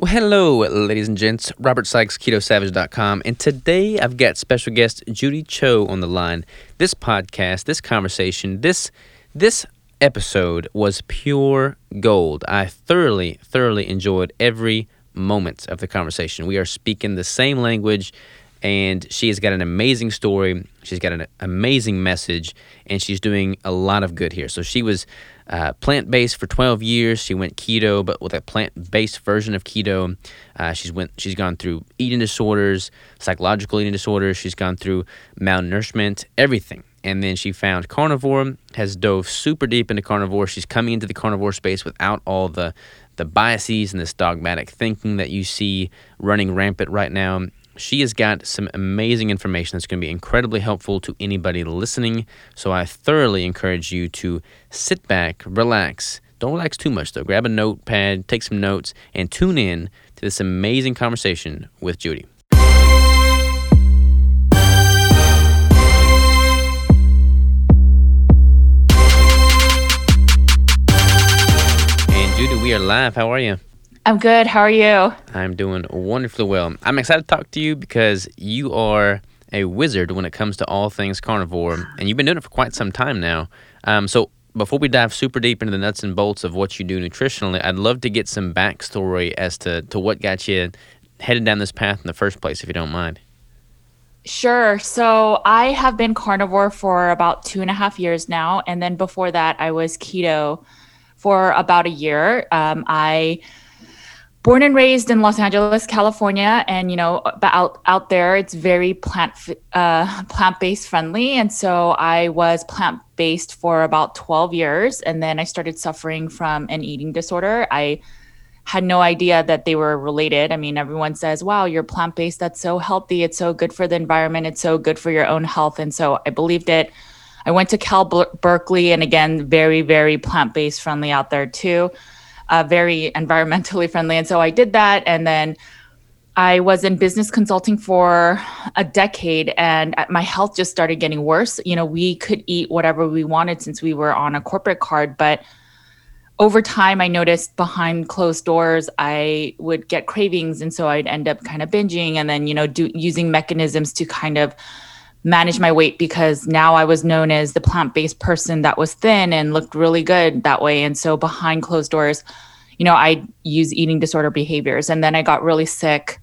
Well, hello, ladies and gents. Robert Sykes, KetoSavage.com. And today I've got special guest Judy Cho on the line. This podcast, this conversation, this this episode was pure gold. I thoroughly, thoroughly enjoyed every moment of the conversation. We are speaking the same language, and she has got an amazing story. She's got an amazing message, and she's doing a lot of good here. So she was uh, plant based for 12 years. She went keto, but with a plant based version of keto. Uh, she's went. She's gone through eating disorders, psychological eating disorders. She's gone through malnourishment, everything. And then she found carnivore. Has dove super deep into carnivore. She's coming into the carnivore space without all the the biases and this dogmatic thinking that you see running rampant right now. She has got some amazing information that's going to be incredibly helpful to anybody listening. So I thoroughly encourage you to sit back, relax. Don't relax too much though. Grab a notepad, take some notes, and tune in to this amazing conversation with Judy. And Judy, we are live. How are you? I'm good. How are you? I'm doing wonderfully well. I'm excited to talk to you because you are a wizard when it comes to all things carnivore, and you've been doing it for quite some time now. Um, so, before we dive super deep into the nuts and bolts of what you do nutritionally, I'd love to get some backstory as to, to what got you headed down this path in the first place, if you don't mind. Sure. So, I have been carnivore for about two and a half years now. And then before that, I was keto for about a year. Um, I born and raised in Los Angeles, California, and you know, out out there, it's very plant uh, plant based friendly, and so I was plant based for about twelve years, and then I started suffering from an eating disorder. I had no idea that they were related. I mean, everyone says, "Wow, you're plant based. That's so healthy. It's so good for the environment. It's so good for your own health." And so I believed it. I went to Cal Berkeley, and again, very very plant based friendly out there too uh, very environmentally friendly. And so I did that. And then I was in business consulting for a decade and my health just started getting worse. You know, we could eat whatever we wanted since we were on a corporate card, but over time I noticed behind closed doors I would get cravings and so I'd end up kind of binging and then, you know, do using mechanisms to kind of manage my weight because now I was known as the plant based person that was thin and looked really good that way. And so behind closed doors, you know, I use eating disorder behaviors. And then I got really sick.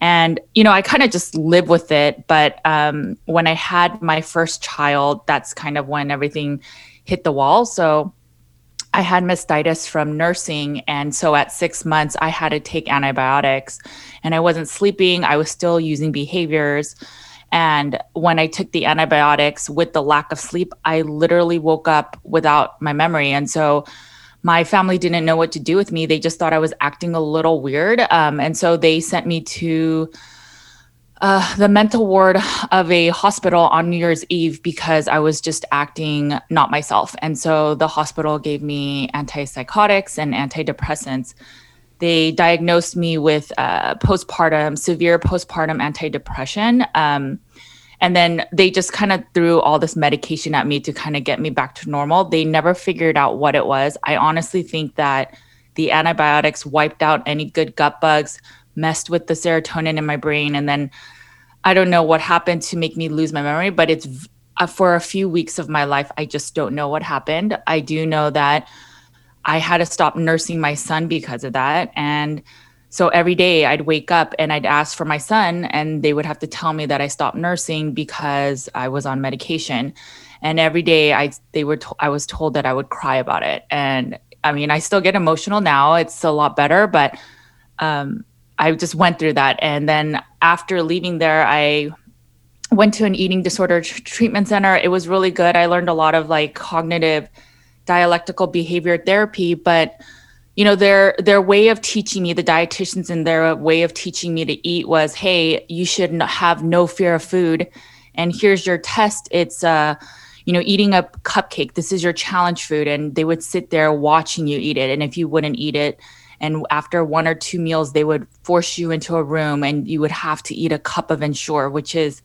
And, you know, I kind of just live with it. But um, when I had my first child, that's kind of when everything hit the wall. So I had mastitis from nursing. And so at six months, I had to take antibiotics and I wasn't sleeping. I was still using behaviors. And when I took the antibiotics with the lack of sleep, I literally woke up without my memory. And so my family didn't know what to do with me. They just thought I was acting a little weird. Um, and so they sent me to uh, the mental ward of a hospital on New Year's Eve because I was just acting not myself. And so the hospital gave me antipsychotics and antidepressants they diagnosed me with uh, postpartum, severe postpartum antidepressant. Um, and then they just kind of threw all this medication at me to kind of get me back to normal. They never figured out what it was. I honestly think that the antibiotics wiped out any good gut bugs, messed with the serotonin in my brain. And then I don't know what happened to make me lose my memory, but it's uh, for a few weeks of my life, I just don't know what happened. I do know that I had to stop nursing my son because of that. And so every day I'd wake up and I'd ask for my son, and they would have to tell me that I stopped nursing because I was on medication. And every day I they were to- I was told that I would cry about it. And I mean, I still get emotional now. It's a lot better, but um, I just went through that. And then after leaving there, I went to an eating disorder tr- treatment center. It was really good. I learned a lot of like cognitive dialectical behavior therapy, but you know their their way of teaching me the dietitians and their way of teaching me to eat was hey you should have no fear of food and here's your test. It's uh you know eating a cupcake. This is your challenge food and they would sit there watching you eat it and if you wouldn't eat it and after one or two meals they would force you into a room and you would have to eat a cup of ensure which is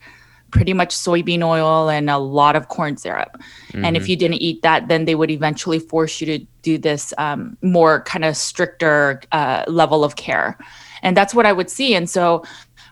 pretty much soybean oil and a lot of corn syrup. Mm-hmm. And if mm-hmm. you didn't eat that, then they would eventually force you to do this um, more kind of stricter uh, level of care. And that's what I would see. And so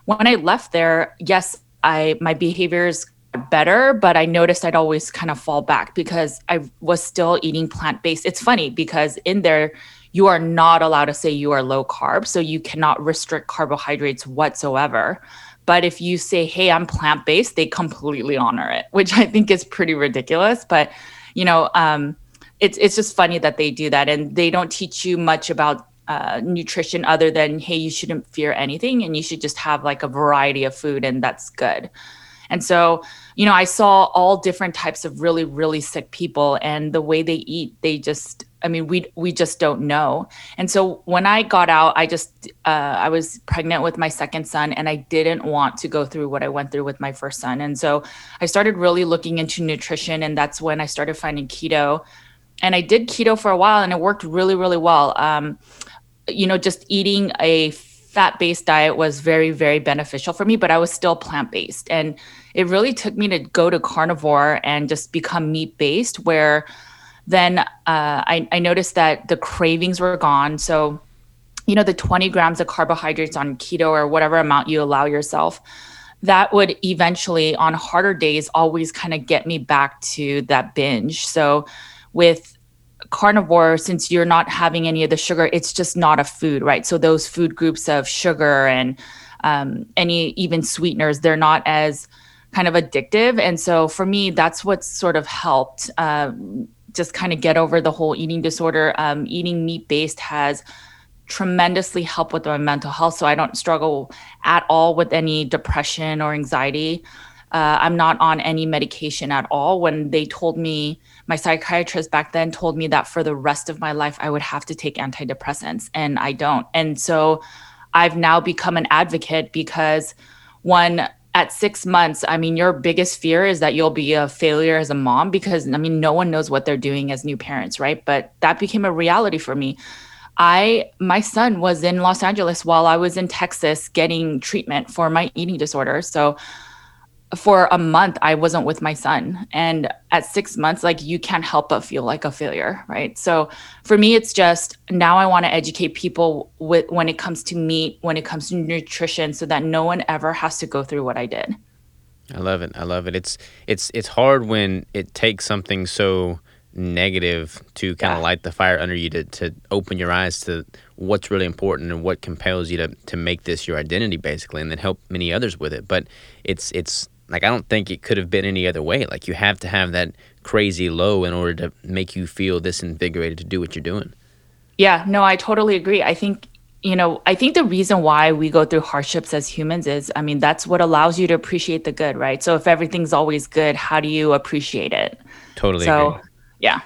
when I left there, yes, I my behaviors better, but I noticed I'd always kind of fall back because I was still eating plant based. It's funny because in there, you are not allowed to say you are low carb. So you cannot restrict carbohydrates whatsoever. But if you say, hey, I'm plant based, they completely honor it, which I think is pretty ridiculous. But, you know, um, it's, it's just funny that they do that. And they don't teach you much about uh, nutrition other than, hey, you shouldn't fear anything and you should just have like a variety of food and that's good. And so, you know, I saw all different types of really, really sick people and the way they eat, they just, I mean, we we just don't know. And so when I got out, I just uh, I was pregnant with my second son, and I didn't want to go through what I went through with my first son. And so I started really looking into nutrition, and that's when I started finding keto. And I did keto for a while, and it worked really, really well. Um, you know, just eating a fat based diet was very, very beneficial for me, but I was still plant based. And it really took me to go to carnivore and just become meat based, where then uh, I, I noticed that the cravings were gone. So, you know, the 20 grams of carbohydrates on keto or whatever amount you allow yourself, that would eventually, on harder days, always kind of get me back to that binge. So, with carnivore since you're not having any of the sugar it's just not a food right so those food groups of sugar and um, any even sweeteners they're not as kind of addictive and so for me that's what sort of helped uh, just kind of get over the whole eating disorder. Um, eating meat based has tremendously helped with my mental health so i don't struggle at all with any depression or anxiety. Uh, i'm not on any medication at all. When they told me my psychiatrist back then told me that for the rest of my life I would have to take antidepressants and I don't. And so I've now become an advocate because one at 6 months, I mean your biggest fear is that you'll be a failure as a mom because I mean no one knows what they're doing as new parents, right? But that became a reality for me. I my son was in Los Angeles while I was in Texas getting treatment for my eating disorder. So for a month i wasn't with my son. And at six months like you can't help but feel like a failure right? So for me it's just now i want to educate people with when it comes to meat when it comes to nutrition so that no one ever has to go through what i did. I love it. I love it. It's it's it's hard when it takes something so negative to kind of light the fire under you to, to open your eyes to what's really important and what compels you to, to make this your identity basically and then help many others with it. But it's it's like I don't think it could have been any other way. Like you have to have that crazy low in order to make you feel this invigorated to do what you're doing. Yeah, no, I totally agree. I think you know, I think the reason why we go through hardships as humans is, I mean, that's what allows you to appreciate the good, right? So if everything's always good, how do you appreciate it? Totally. So, agree. yeah.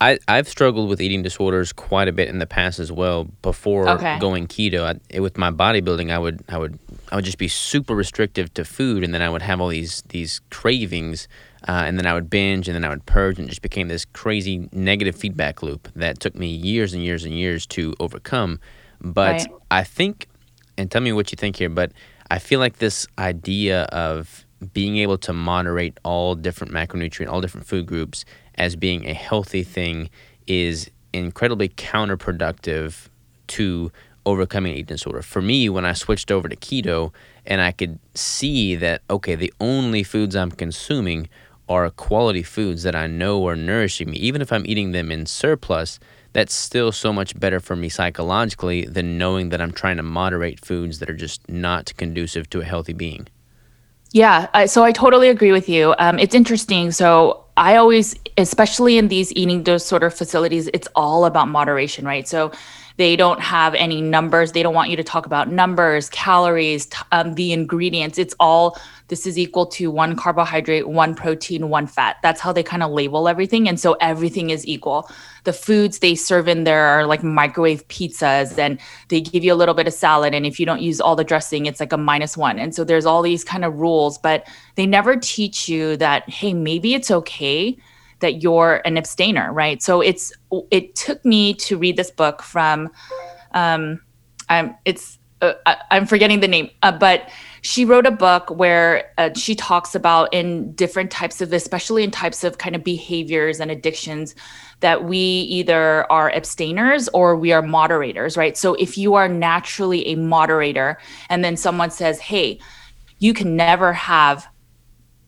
I, I've struggled with eating disorders quite a bit in the past as well. Before okay. going keto, I, with my bodybuilding, I would I would I would just be super restrictive to food, and then I would have all these these cravings, uh, and then I would binge, and then I would purge, and it just became this crazy negative feedback loop that took me years and years and years to overcome. But right. I think, and tell me what you think here, but I feel like this idea of being able to moderate all different macronutrient, all different food groups as being a healthy thing is incredibly counterproductive to overcoming eating disorder. For me, when I switched over to keto and I could see that, okay, the only foods I'm consuming are quality foods that I know are nourishing me, even if I'm eating them in surplus, that's still so much better for me psychologically than knowing that I'm trying to moderate foods that are just not conducive to a healthy being. Yeah, so I totally agree with you. Um, it's interesting. So I always, especially in these eating disorder facilities, it's all about moderation, right? So they don't have any numbers. They don't want you to talk about numbers, calories, t- um, the ingredients. It's all this is equal to one carbohydrate, one protein, one fat. That's how they kind of label everything. And so everything is equal. The foods they serve in there are like microwave pizzas, and they give you a little bit of salad. And if you don't use all the dressing, it's like a minus one. And so there's all these kind of rules, but they never teach you that, hey, maybe it's okay that you're an abstainer, right? So it's it took me to read this book from um I'm it's uh, I, am forgetting the name, uh, but she wrote a book where uh, she talks about in different types of, especially in types of kind of behaviors and addictions, that we either are abstainers or we are moderators, right? So if you are naturally a moderator and then someone says, hey, you can never have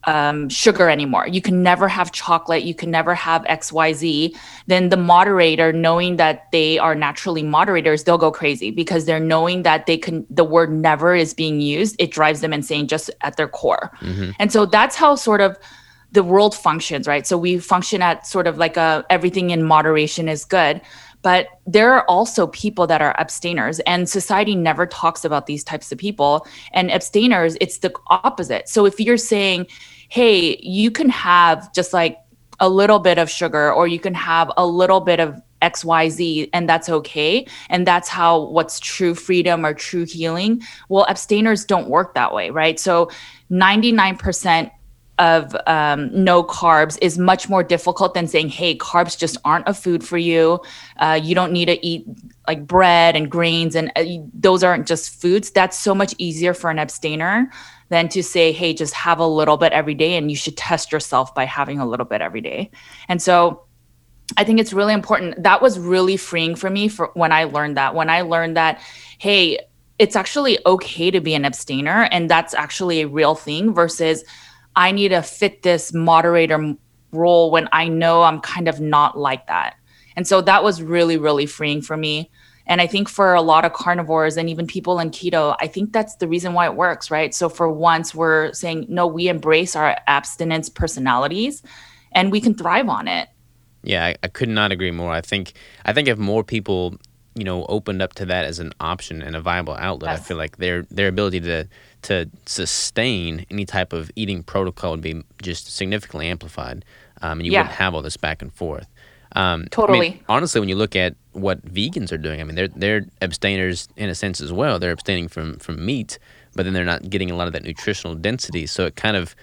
um, sugar anymore. You can never have chocolate. You can never have XYZ. Then the moderator, knowing that they are naturally moderators, they'll go crazy because they're knowing that they can, the word never is being used. It drives them insane just at their core. Mm-hmm. And so that's how sort of the world functions, right? So we function at sort of like a everything in moderation is good. But there are also people that are abstainers, and society never talks about these types of people. And abstainers, it's the opposite. So if you're saying, hey, you can have just like a little bit of sugar, or you can have a little bit of XYZ, and that's okay. And that's how what's true freedom or true healing. Well, abstainers don't work that way, right? So 99% of um, no carbs is much more difficult than saying, hey, carbs just aren't a food for you. Uh, you don't need to eat like bread and grains, and uh, those aren't just foods. That's so much easier for an abstainer than to say, hey, just have a little bit every day, and you should test yourself by having a little bit every day. And so, I think it's really important. That was really freeing for me for when I learned that. When I learned that, hey, it's actually okay to be an abstainer, and that's actually a real thing versus I need to fit this moderator role when I know I'm kind of not like that. And so that was really, really freeing for me. And I think for a lot of carnivores and even people in keto, I think that's the reason why it works, right? So for once, we're saying, no, we embrace our abstinence personalities and we can thrive on it. Yeah, I, I could not agree more. I think I think if more people, you know, opened up to that as an option and a viable outlet, yes. I feel like their their ability to to sustain any type of eating protocol would be just significantly amplified, um, and you yeah. wouldn't have all this back and forth. Um, totally. I mean, honestly, when you look at what vegans are doing, I mean, they're they're abstainers in a sense as well. They're abstaining from from meat, but then they're not getting a lot of that nutritional density. So it kind of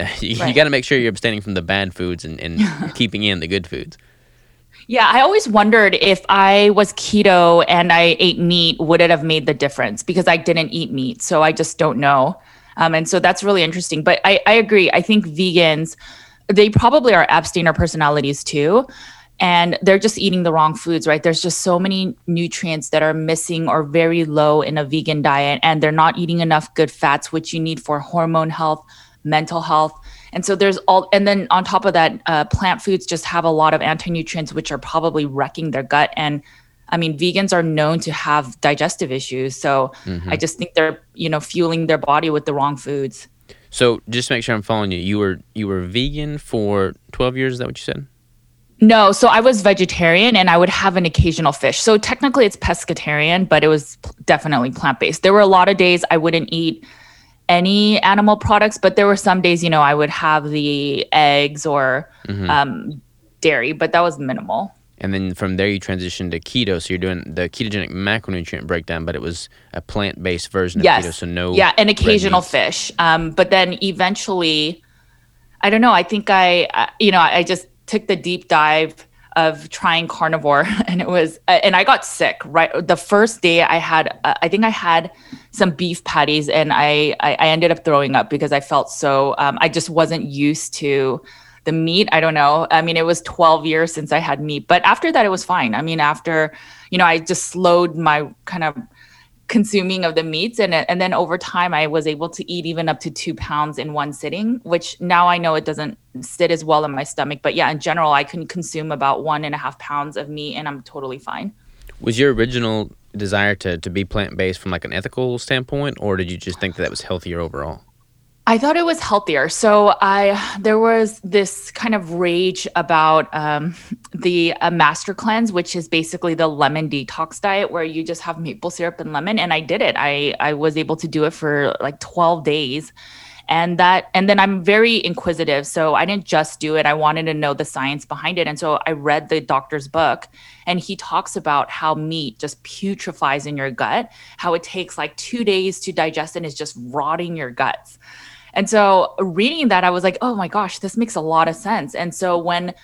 you, right. you got to make sure you're abstaining from the bad foods and, and keeping in the good foods. Yeah, I always wondered if I was keto and I ate meat, would it have made the difference? Because I didn't eat meat. So I just don't know. Um, and so that's really interesting. But I, I agree. I think vegans, they probably are abstainer personalities too. And they're just eating the wrong foods, right? There's just so many nutrients that are missing or very low in a vegan diet. And they're not eating enough good fats, which you need for hormone health, mental health and so there's all, and then on top of that, uh, plant foods just have a lot of anti nutrients, which are probably wrecking their gut. And I mean, vegans are known to have digestive issues. So mm-hmm. I just think they're, you know, fueling their body with the wrong foods. So just make sure I'm following you. You were you were vegan for 12 years. Is that what you said? No, so I was vegetarian and I would have an occasional fish. So technically it's pescatarian, but it was definitely plant based. There were a lot of days I wouldn't eat any animal products, but there were some days, you know, I would have the eggs or mm-hmm. um, dairy, but that was minimal. And then from there, you transitioned to keto. So you're doing the ketogenic macronutrient breakdown, but it was a plant based version of yes. keto. So no. Yeah, an occasional fish. Um, but then eventually, I don't know. I think I, uh, you know, I just took the deep dive of trying carnivore and it was uh, and i got sick right? The first day i had uh, i think i had some beef patties and I, I, ended up throwing up because i felt so um, i just wasn't used to the meat. I don't know. I mean it was 12 years since i had meat but after that it was fine. I mean after you know i just slowed my kind of consuming of the meats and and then over time I was able to eat even up to two pounds in one sitting, which now I know it doesn't sit as well in my stomach. But yeah, in general, I can consume about one and a half pounds of meat and I'm totally fine. Was your original desire to to be plant based from like an ethical standpoint, or did you just think that that was healthier overall? I thought it was healthier. So I there was this kind of rage about um, the uh, master cleanse, which is basically the lemon detox diet, where you just have maple syrup and lemon. And I did it. I I was able to do it for like twelve days, and that and then I'm very inquisitive, so I didn't just do it. I wanted to know the science behind it, and so I read the doctor's book, and he talks about how meat just putrefies in your gut, how it takes like two days to digest and is just rotting your guts. And so reading that, I was like, oh my gosh, this makes a lot of sense. And so when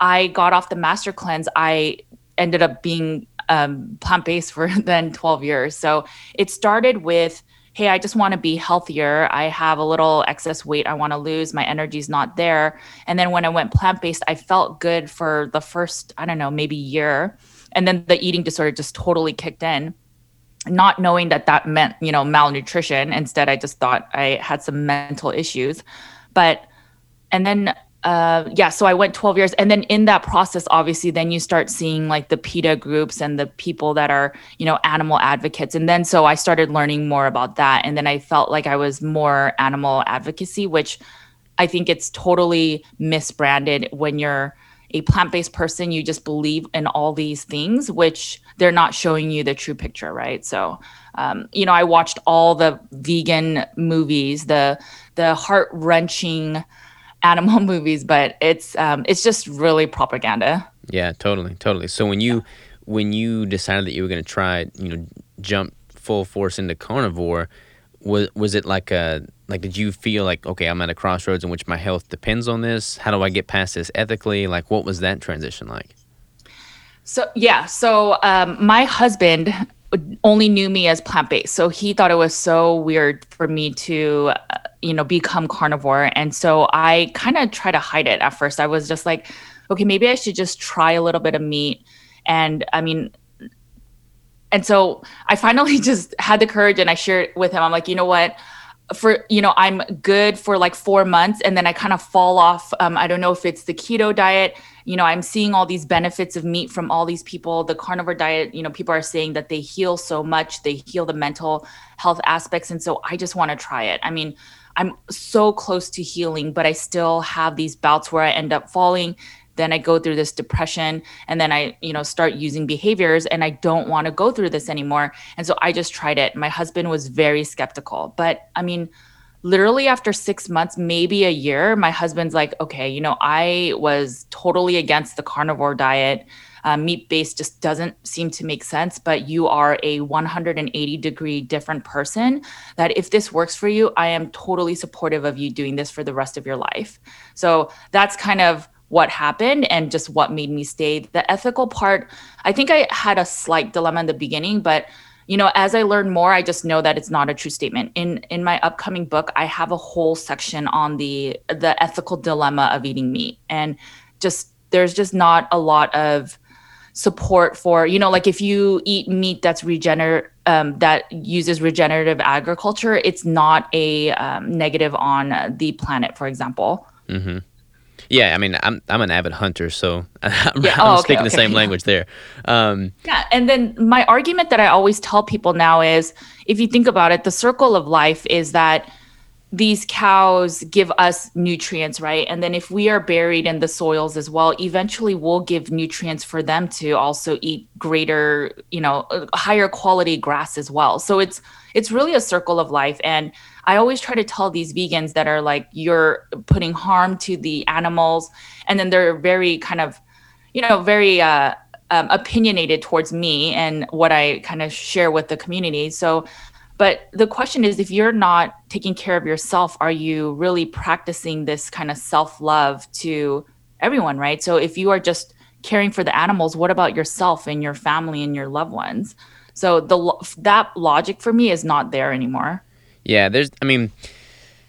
I got off the master cleanse, I ended up being um, plant based for then 12 years. So it started with, hey, I just want to be healthier. I have a little excess weight I want to lose. My energy's not there. And then when I went plant based, I felt good for the first, I don't know, maybe year. And then the eating disorder just totally kicked in not knowing that that meant you know malnutrition. Instead i just thought i had some mental issues. But and then uh yeah so i went 12 years. And then in that process obviously then you start seeing like the PETA groups and the people that are you know animal advocates. And then so i started learning more about that. And then i felt like i was more animal advocacy which i think it's totally misbranded when you're a plant-based person you just believe in all these things which they're not showing you the true picture right? So um, you know i watched all the vegan movies the the heart-wrenching animal movies but it's um, it's just really propaganda. Yeah totally totally. So when you when you decided that you were going to try you know jump full force into carnivore was was it like a like did you feel like okay i'm at a crossroads in which my health depends on this? How do i get past this ethically? Like what was that transition like? So yeah so um, my husband only knew me as plant-based. So he thought it was so weird for me to uh, you know become carnivore. And so i kind of try to hide it at first. I was just like okay maybe i should just try a little bit of meat. And i mean and so i finally just had the courage and i shared it with him. I'm like you know what? For you know i'm good for like four months and then i kind of fall off um, i don't know if it's the keto diet. You know i'm seeing all these benefits of meat from all these people the carnivore diet you know people are saying that they heal so much they heal the mental health aspects and so i just want to try it. I mean i'm so close to healing but i still have these bouts where i end up falling then i go through this depression and then i you know start using behaviors and i don't want to go through this anymore. And so i just tried it. My husband was very skeptical. But i mean literally after six months maybe a year my husband's like okay you know i was totally against the carnivore diet. Uh, meat based just doesn't seem to make sense but you are a 180 degree different person that if this works for you i am totally supportive of you doing this for the rest of your life. So that's kind of what happened and just what made me stay. The ethical part, I think I had a slight dilemma in the beginning, but you know, as I learn more, I just know that it's not a true statement. In in my upcoming book, I have a whole section on the the ethical dilemma of eating meat and just there's just not a lot of support for you know like if you eat meat that's regenerate um, that uses regenerative agriculture it's not a um, negative on the planet for example mm-hmm. Yeah, I mean, I'm I'm an avid hunter, so I'm, Yeah, I'm oh, okay, speaking the okay. same language there. Um, Yeah. And then my argument that I always tell people now is if you think about it, the circle of life is that these cows give us nutrients, right? And then if we are buried in the soils as well, eventually we'll give nutrients for them to also eat greater, you know, uh, higher quality grass as well. So it's it's really a circle of life and I always try to tell these vegans that are like you're putting harm to the animals and then they're very kind of you know, very uh um, opinionated towards me and what I kind of share with the community. So, but the question is if you're not taking care of yourself, are you really practicing this kind of self love to everyone, right? So, if you are just caring for the animals, what about yourself and your family and your loved ones? So, the that logic for me is not there anymore. Yeah, there's, I mean,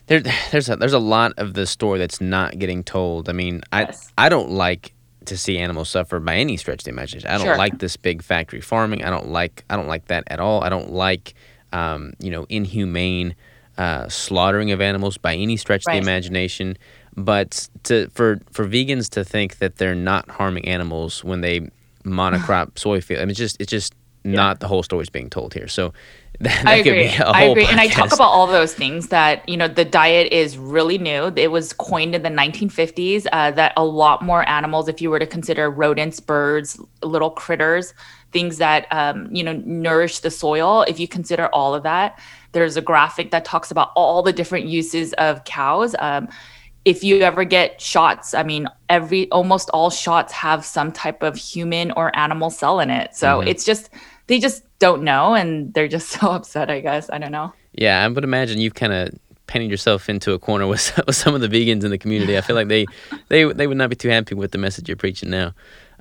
there, there's a, there's a lot of the story that's not getting told. I mean, I Yes. I don't like to see animals suffer by any stretch of the imagination. I don't Sure. like this big factory farming. I don't like I don't like that at all. I don't like um, you know inhumane uh, slaughtering of animals by any stretch of the imagination. But to for for vegans to think that they're not harming animals when they monocrop soy field, I mean, it's just it's just not the whole story's being told here. So that, that I could agree. be a I agree. And I talk about all those things that, you know, the diet is really new. It was coined in the 1950s uh, that a lot more animals, if you were to consider rodents, birds, little critters, things that, um, you know, nourish the soil, if you consider all of that, there's a graphic that talks about all the different uses of cows. Um, if you ever get shots, I mean, every almost all shots have some type of human or animal cell in it. So Mhm. it's just they just don't know and they're just so upset, I guess. I don't know. Yeah, I would imagine you've kind of painted yourself into a corner with, some- with some of the vegans in the community. I feel like they, they they would not be too happy with the message you're preaching now.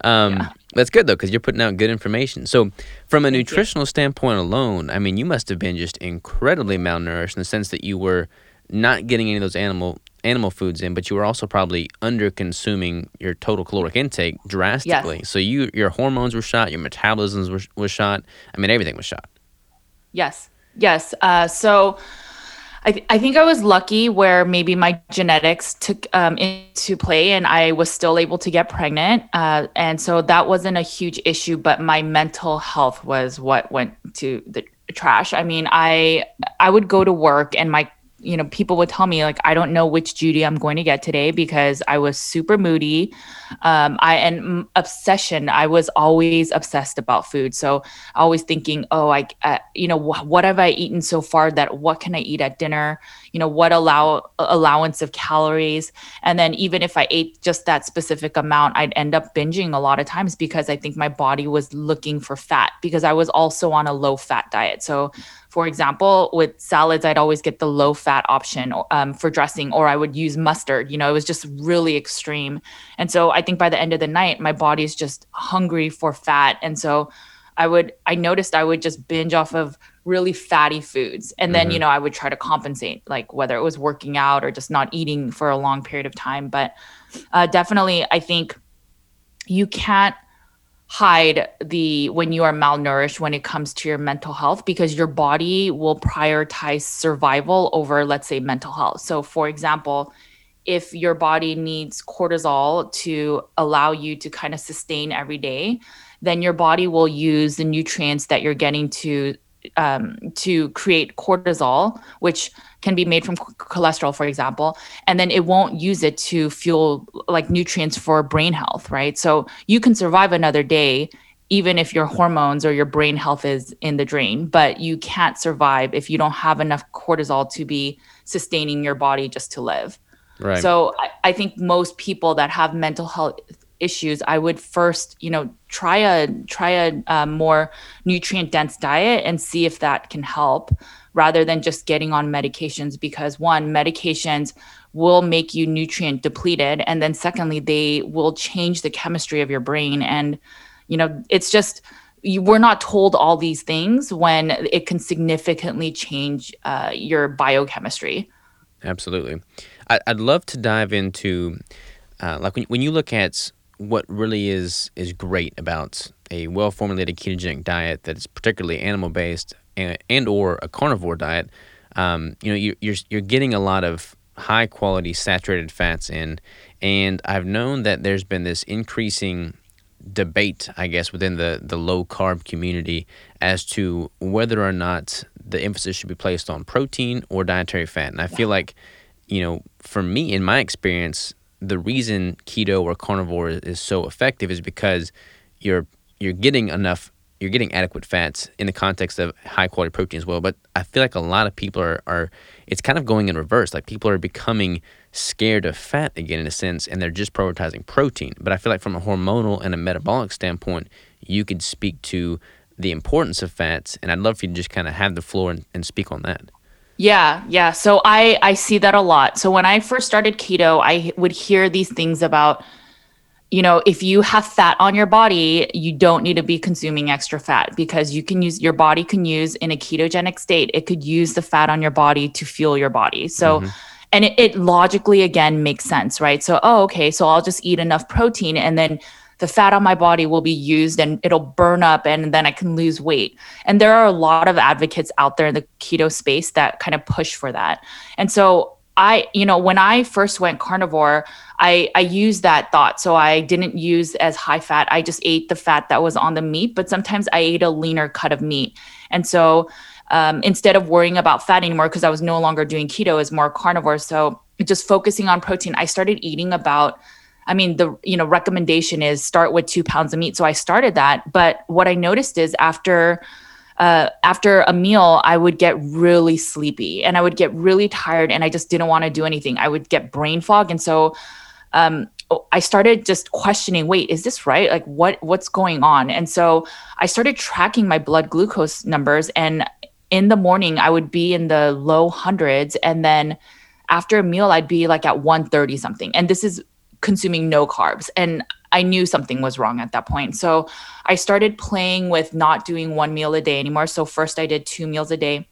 Um, Yeah. That's good though, because you're putting out good information. So, from a Thank you. nutritional standpoint alone, I mean, you must have been just incredibly malnourished in the sense that you were not getting any of those animal animal foods in, but you were also probably under consuming your total caloric intake drastically. So you your hormones were shot, your metabolism was, was shot. I mean, everything was shot. Yes. Yes. Uh, so I, th- I think I was lucky where maybe my genetics took um, into play and I was still able to get pregnant. Uh, and so that wasn't a huge issue, but my mental health was what went to the trash. I mean, I I would go to work and my you know, people would tell me like, I don't know which Judy I'm going to get today because I was super moody. Um, I and obsession. I was always obsessed about food, so always thinking, oh, I, uh, you know, wh- what have I eaten so far? That what can I eat at dinner? You know, what allow allowance of calories? And then even if I ate just that specific amount, I'd end up binging a lot of times because I think my body was looking for fat because I was also on a low fat diet. So for example, with salads, I'd always get the low fat option um, for dressing, or I would use mustard. You know, it was just really extreme. And so I think by the end of the night, my body's just hungry for fat. And so I would, I noticed I would just binge off of really fatty foods. And then, mm-hmm. you know, I would try to compensate, like whether it was working out or just not eating for a long period of time. But uh, definitely, I think you can't hide the when you are malnourished when it comes to your mental health because your body will prioritize survival over let's say mental health. So for example, if your body needs cortisol to allow you to kind of sustain every day, then your body will use the nutrients that you're getting to um, to create cortisol, which can be made from cholesterol, for example, and then it won't use it to fuel like nutrients for brain health, right? So you can survive another day even if your hormones or your brain health is in the drain, but you can't survive if you don't have enough cortisol to be sustaining your body just to live. Right. So I, I think most people that have mental health issues, I would first, you know, try a try a um, more nutrient dense diet and see if that can help, rather than just getting on medications. Because one, medications will make you nutrient depleted, and then secondly, they will change the chemistry of your brain, and you know, it's just you, we're not told all these things when it can significantly change uh, your biochemistry. Absolutely, I, would love to dive into. Uh, like when, when you look at what really is is great about a well formulated ketogenic diet that is particularly animal based and, and or a carnivore diet, um, you know, you, you're you're getting a lot of high quality saturated fats in, and I've known that there's been this increasing debate, I guess, within the the low carb community as to whether or not the emphasis should be placed on protein or dietary fat, and I feel like, you know, for me in my experience, the reason keto or carnivore is so effective is because you're you're getting enough you're getting adequate fats in the context of high quality protein as well. But i feel like a lot of people are, are it's kind of going in reverse. Like people are becoming scared of fat again in a sense and they're just prioritizing protein. But i feel like from a hormonal and a metabolic standpoint you could speak to the importance of fats and i'd love for you to just kind of have the floor and, and speak on that yeah, yeah. So I I see that a lot. So when I first started keto, I would hear these things about you know, if you have fat on your body, you don't need to be consuming extra fat because you can use your body can use in a ketogenic state, it could use the fat on your body to fuel your body. So mm-hmm. and it, it logically again makes sense, right? So, oh, okay, so I'll just eat enough protein and then the fat on my body will be used and it'll burn up and then I can lose weight. And there are a lot of advocates out there in the keto space that kind of push for that. And so I, you know, when I first went carnivore, I I used that thought. So I didn't use as high fat. I just ate the fat that was on the meat, but sometimes I ate a leaner cut of meat. And so um, instead of worrying about fat anymore, because I was no longer doing keto as more carnivore, so just focusing on protein, I started eating about I mean, the you know recommendation is start with two pounds of meat. So I started that, but what I noticed is after uh, after a meal, I would get really sleepy and I would get really tired, and I just didn't want to do anything. I would get brain fog, and so um, I started just questioning, wait, is this right? Like what what's going on? And so I started tracking my blood glucose numbers and in the morning I would be in the low hundreds and then after a meal I'd be like at 130 something. And this is consuming no carbs. And I knew something was wrong at that point. So I started playing with not doing one meal a day anymore. So first I did two meals a day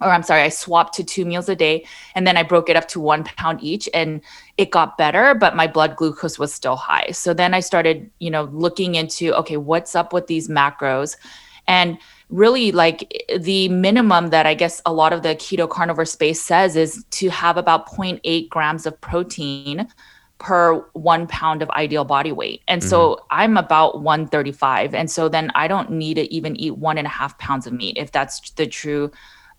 or I'm sorry, I swapped to two meals a day and then I broke it up to one pound each and it got better, but my blood glucose was still high. So then I started, you know, looking into, okay, what's up with these macros? And really, like the minimum that I guess a lot of the keto carnivore space says is to have about 0.8 grams of protein per one pound of ideal body weight. And mm-hmm. so I'm about 135. And so then I don't need to even eat one and a half pounds of meat if that's the true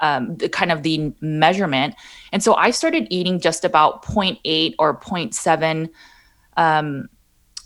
um, the kind of the measurement. And so I started eating just about 0.8 or 0.7 um,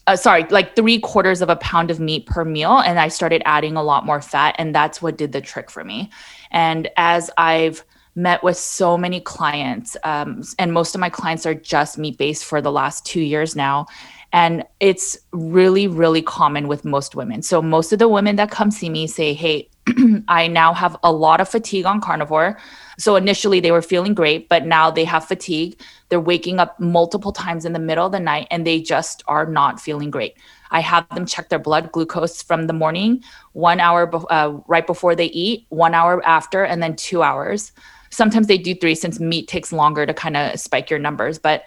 uh, sorry, like three quarters of a pound of meat per meal. And I started adding a lot more fat. And that's what did the trick for me. And as I've met with so many clients, um, and most of my clients are just meat based for the last two years now. And it's really, really common with most women. So most of the women that come see me say, Hey, I now have a lot of fatigue on carnivore. So initially they were feeling great, but now they have fatigue. They're waking up multiple times in the middle of the night and they just are not feeling great. I have them check their blood glucose from the morning, one hour uh, right before they eat, one hour after, and then two hours. Sometimes they do three since meat takes longer to kind of spike your numbers. But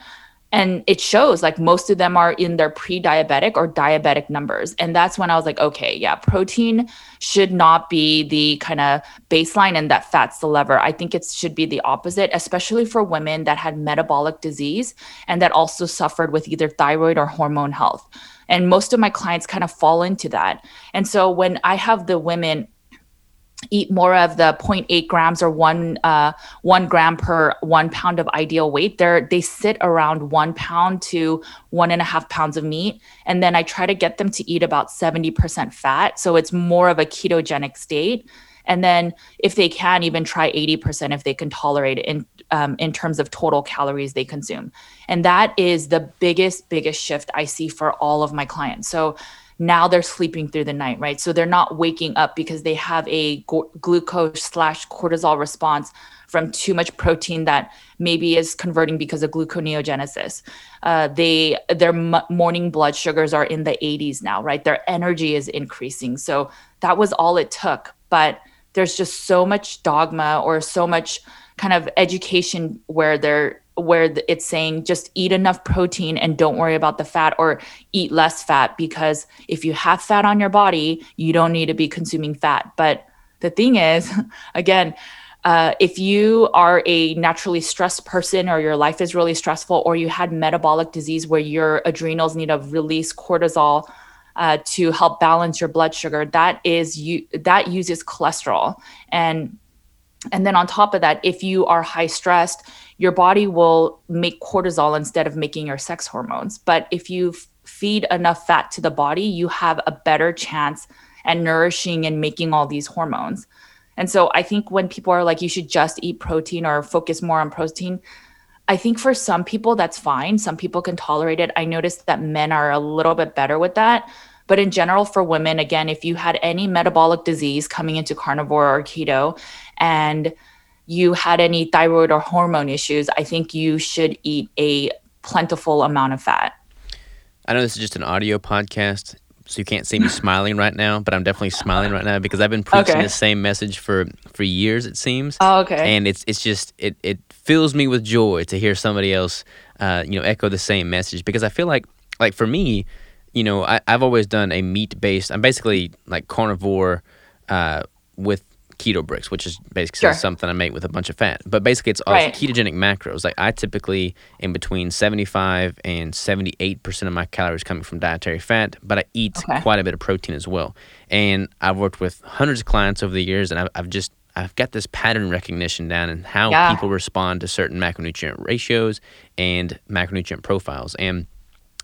and it shows like most of them are in their pre-diabetic or diabetic numbers and that's when i was like okay yeah protein should not be the kind of baseline and that fat's the lever i think it should be the opposite especially for women that had metabolic disease and that also suffered with either thyroid or hormone health and most of my clients kind of fall into that and so when i have the women eat more of the 0.8 grams or one uh, one gram per one pound of ideal weight. They they sit around one pound to one and a half pounds of meat. And then i try to get them to eat about 70% fat. So it's more of a ketogenic state. And then if they can even try 80% if they can tolerate it in um, in terms of total calories they consume. And that is the biggest biggest shift i see for all of my clients. So now they're sleeping through the night right? So they're not waking up because they have a go- glucose slash cortisol response from too much protein that maybe is converting because of gluconeogenesis. Uh, they their m- morning blood sugars are in the 80s now right? Their energy is increasing. So that was all it took. But there's just so much dogma or so much kind of education where they're where it's saying just eat enough protein and don't worry about the fat or eat less fat because if you have fat on your body, you don't need to be consuming fat. But the thing is, again, uh, if you are a naturally stressed person or your life is really stressful or you had metabolic disease where your adrenals need to release cortisol uh, to help balance your blood sugar that is you that uses cholesterol and and then on top of that, if you are high stressed, your body will make cortisol instead of making your sex hormones. But if you feed enough fat to the body, you have a better chance at nourishing and making all these hormones. And so I think when people are like, you should just eat protein or focus more on protein, I think for some people that's fine. Some people can tolerate it. I noticed that men are a little bit better with that. But in general, for women, again, if you had any metabolic disease coming into carnivore or keto and you had any thyroid or hormone issues, I think you should eat a plentiful amount of fat. I know this is just an audio podcast, so you can't see me smiling right now, but I'm definitely smiling right now because I've been preaching okay. the same message for for years. It seems. Oh, okay. And it's it's just it it fills me with joy to hear somebody else, uh, you know, echo the same message because I feel like like for me, you know, I, I've always done a meat based. I'm basically like carnivore uh, with keto bricks, which is basically sure. something I make with a bunch of fat. But basically, it's all right. ketogenic macros. Like I typically in between 75 and 78 percent of my calories coming from dietary fat, but I eat okay. quite a bit of protein as well. And I've worked with hundreds of clients over the years, and I've, I've just I've got this pattern recognition down and how yeah. people respond to certain macronutrient ratios and macronutrient profiles. And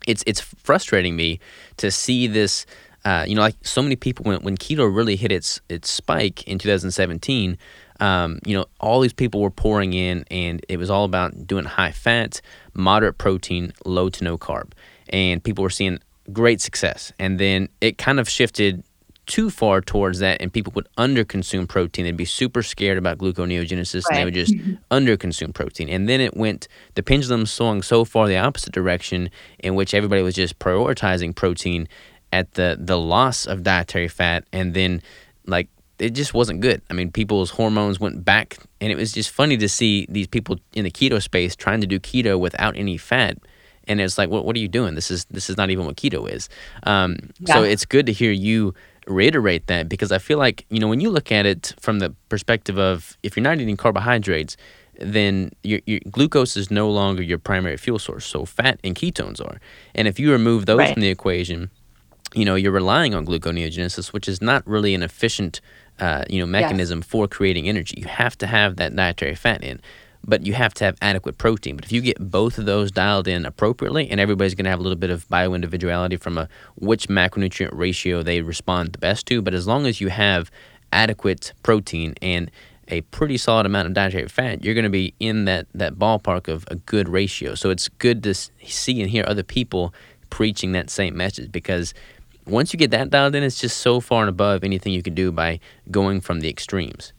it's it's frustrating me to see this uh, you know, like so many people when when keto really hit its its spike in 2017, um, you know, all these people were pouring in, and it was all about doing high fat, moderate protein, low to no carb, and people were seeing great success. And then it kind of shifted too far towards that and people would underconsume protein. They'd be super scared about gluconeogenesis and they would just underconsume protein. And then it went, the pendulum swung so far the opposite direction in which everybody was just prioritizing protein at the, the loss of dietary fat. And then, like, it just wasn't good. I mean, people's hormones went back, and it was just funny to see these people in the keto space trying to do keto without any fat and it's like what, what are you doing this is this is not even what keto is um, yeah. so it's good to hear you reiterate that because i feel like you know when you look at it from the perspective of if you're not eating carbohydrates then your, your glucose is no longer your primary fuel source so fat and ketones are and if you remove those right. from the equation you know you're relying on gluconeogenesis which is not really an efficient uh, you know mechanism yes. for creating energy you have to have that dietary fat in but you have to have adequate protein. But if you get both of those dialed in appropriately, and everybody's going to have a little bit of bio individuality from a which macronutrient ratio they respond the best to, but as long as you have adequate protein and a pretty solid amount of dietary fat, you're going to be in that that ballpark of a good ratio. So it's good to see and hear other people preaching that same message because once you get that dialed in, it's just so far and above anything you can do by going from the extremes.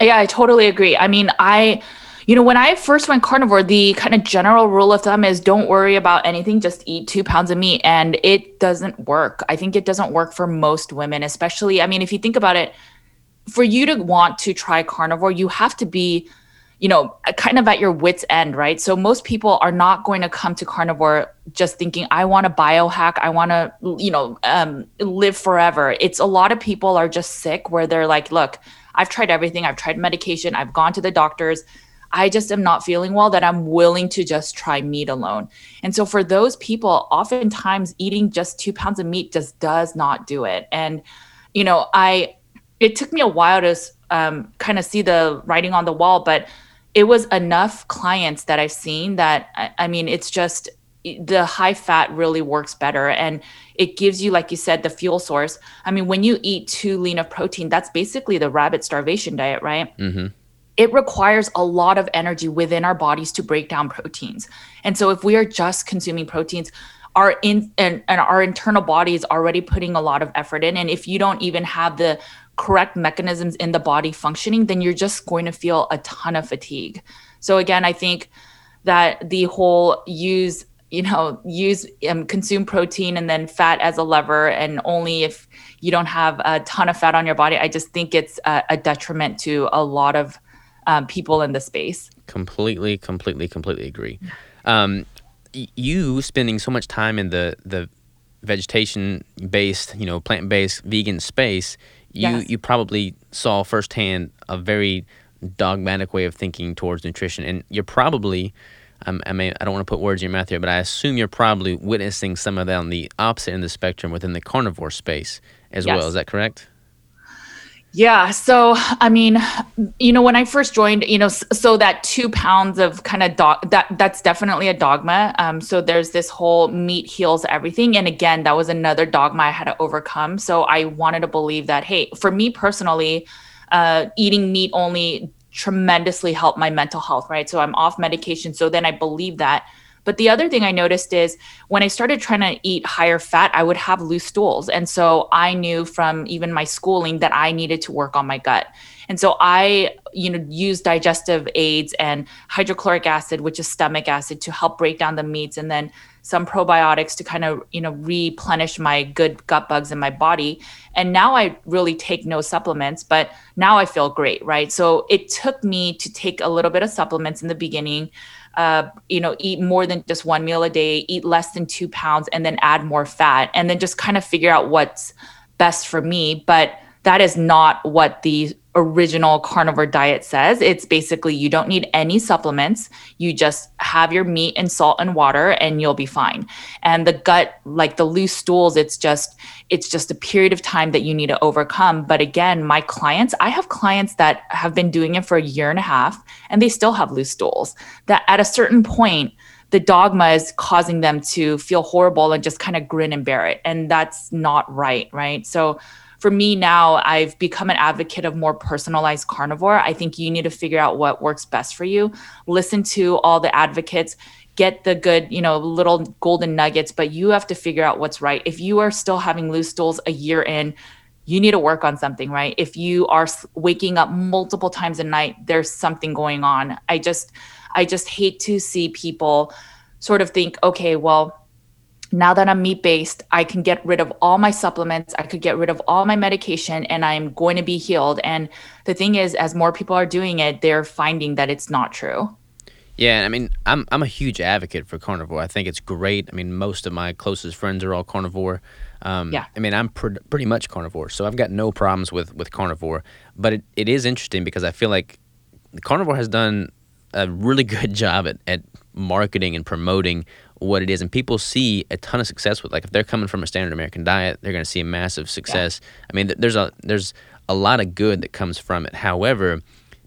Yeah, I totally agree. I mean, I you know, when I first went carnivore, the kind of general rule of thumb is don't worry about anything, just eat two pounds of meat. And it doesn't work. I think it doesn't work for most women, especially. I mean, if you think about it, for you to want to try carnivore, you have to be, you know, kind of at your wits' end, right? So most people are not going to come to carnivore just thinking, I want to biohack, I want to, you know, um, live forever. It's a lot of people are just sick where they're like, look, I've tried everything, I've tried medication, I've gone to the doctors I just am not feeling well that I'm willing to just try meat alone. And so for those people, oftentimes eating just two pounds of meat just does not do it. And, you know, I, it took me a while to um, kind of see the writing on the wall, but it was enough clients that I've seen that, I, I mean, it's just, the high fat really works better and it gives you like you said the fuel source i mean when you eat too lean of protein that's basically the rabbit starvation diet right mm-hmm it requires a lot of energy within our bodies to break down proteins. And so if we are just consuming proteins, our in and, and our internal body is already putting a lot of effort in. And if you don't even have the correct mechanisms in the body functioning, then you're just going to feel a ton of fatigue. So again, I think that the whole use you know use um, consume protein and then fat as a lever and only if you don't have a ton of fat on your body i just think it's a, a detriment to a lot of um, people in the space. Completely, completely, completely agree. Um, you spending so much time in the the vegetation based, you know, plant based vegan space, you yes. you probably saw firsthand a very dogmatic way of thinking towards nutrition, and you're probably. Um, I mean, I don't want to put words in your mouth here, but I assume you're probably witnessing some of that on the opposite end of the spectrum within the carnivore space as yes. well. Is that correct? Yeah. So, I mean, you know, when I first joined, you know, so that two pounds of kind of dog that that's definitely a dogma. Um, so there's this whole meat heals everything. And again, that was another dogma I had to overcome. So I wanted to believe that, hey, for me personally, uh, eating meat only tremendously helped my mental health, right? So I'm off medication. So then I believe that but the other thing I noticed is when I started trying to eat higher fat, I would have loose stools. And so I knew from even my schooling that I needed to work on my gut. And so I, you know, use digestive aids and hydrochloric acid, which is stomach acid, to help break down the meats, and then some probiotics to kind of, you know, replenish my good gut bugs in my body. And now I really take no supplements, but now I feel great, right? So it took me to take a little bit of supplements in the beginning uh, you know, eat more than just one meal a day, eat less than two pounds, and then add more fat, and then just kind of figure out what's best for me. But that is not what the original carnivore diet says. It's basically you don't need any supplements. You just have your meat and salt and water and you'll be fine. And the gut like the loose stools it's just it's just a period of time that you need to overcome. But again, my clients, I have clients that have been doing it for a year and a half and they still have loose stools. That at a certain point the dogma is causing them to feel horrible and just kind of grin and bear it. And that's not right, right? So for me now, I've become an advocate of more personalized carnivore. I think you need to figure out what works best for you. Listen to all the advocates, get the good, you know, little golden nuggets, but you have to figure out what's right. If you are still having loose stools a year in, you need to work on something, right? If you are waking up multiple times a night, there's something going on. I just I just hate to see people sort of think, okay, well, now that I'm meat based, I can get rid of all my supplements, I could get rid of all my medication, and I'm going to be healed. And the thing is, as more people are doing it, they're finding that it's not true. Yeah, I mean, I'm I'm a huge advocate for carnivore. I think it's great. I mean, most of my closest friends are all carnivore. Um, yeah. I mean, I'm pr- pretty much carnivore, so I've got no problems with with carnivore. But it, it is interesting because I feel like carnivore has done a really good job at, at marketing and promoting what it is. And people see a ton of success with like if they're coming from a standard american diet they're going to see a massive success. Yeah. i mean there's a there's a lot of good that comes from it. However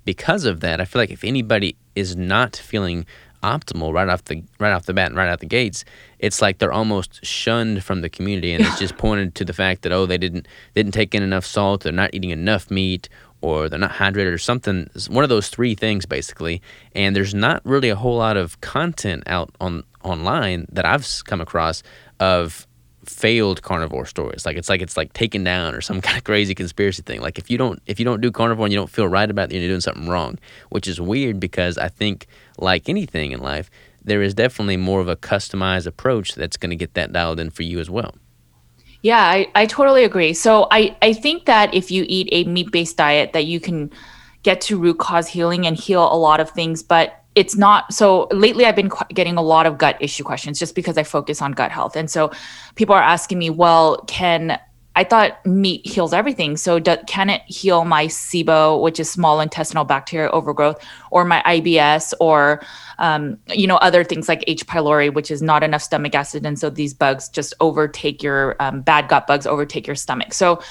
because of that i feel like if anybody is not feeling optimal right off the right off the bat and right out the gates it's like they're almost shunned from the community and it's just pointed to the fact that oh they didn't didn't take in enough salt they're not eating enough meat or they're not hydrated or something one of those three things basically. And there's not really a whole lot of content out on online that I've come across of failed carnivore stories. Like it's like it's like taken down or some kind of crazy conspiracy thing. Like if you don't if you don't do carnivore and you don't feel right about it you're doing something wrong which is weird because i think like anything in life there is definitely more of a customized approach that's going to get that dialed in for you as well yeah, I, I totally agree. So I, I think that if you eat a meat-based diet that you can get to root cause healing and heal a lot of things, but it's not so lately i've been getting a lot of gut issue questions just because i focus on gut health and so people are asking me well can I thought meat heals everything. So do, can it heal my SIBO, which is small intestinal bacteria overgrowth, or my IBS, or um, you know other things like H. pylori, which is not enough stomach acid, and so these bugs just overtake your um, bad gut bugs overtake your stomach. So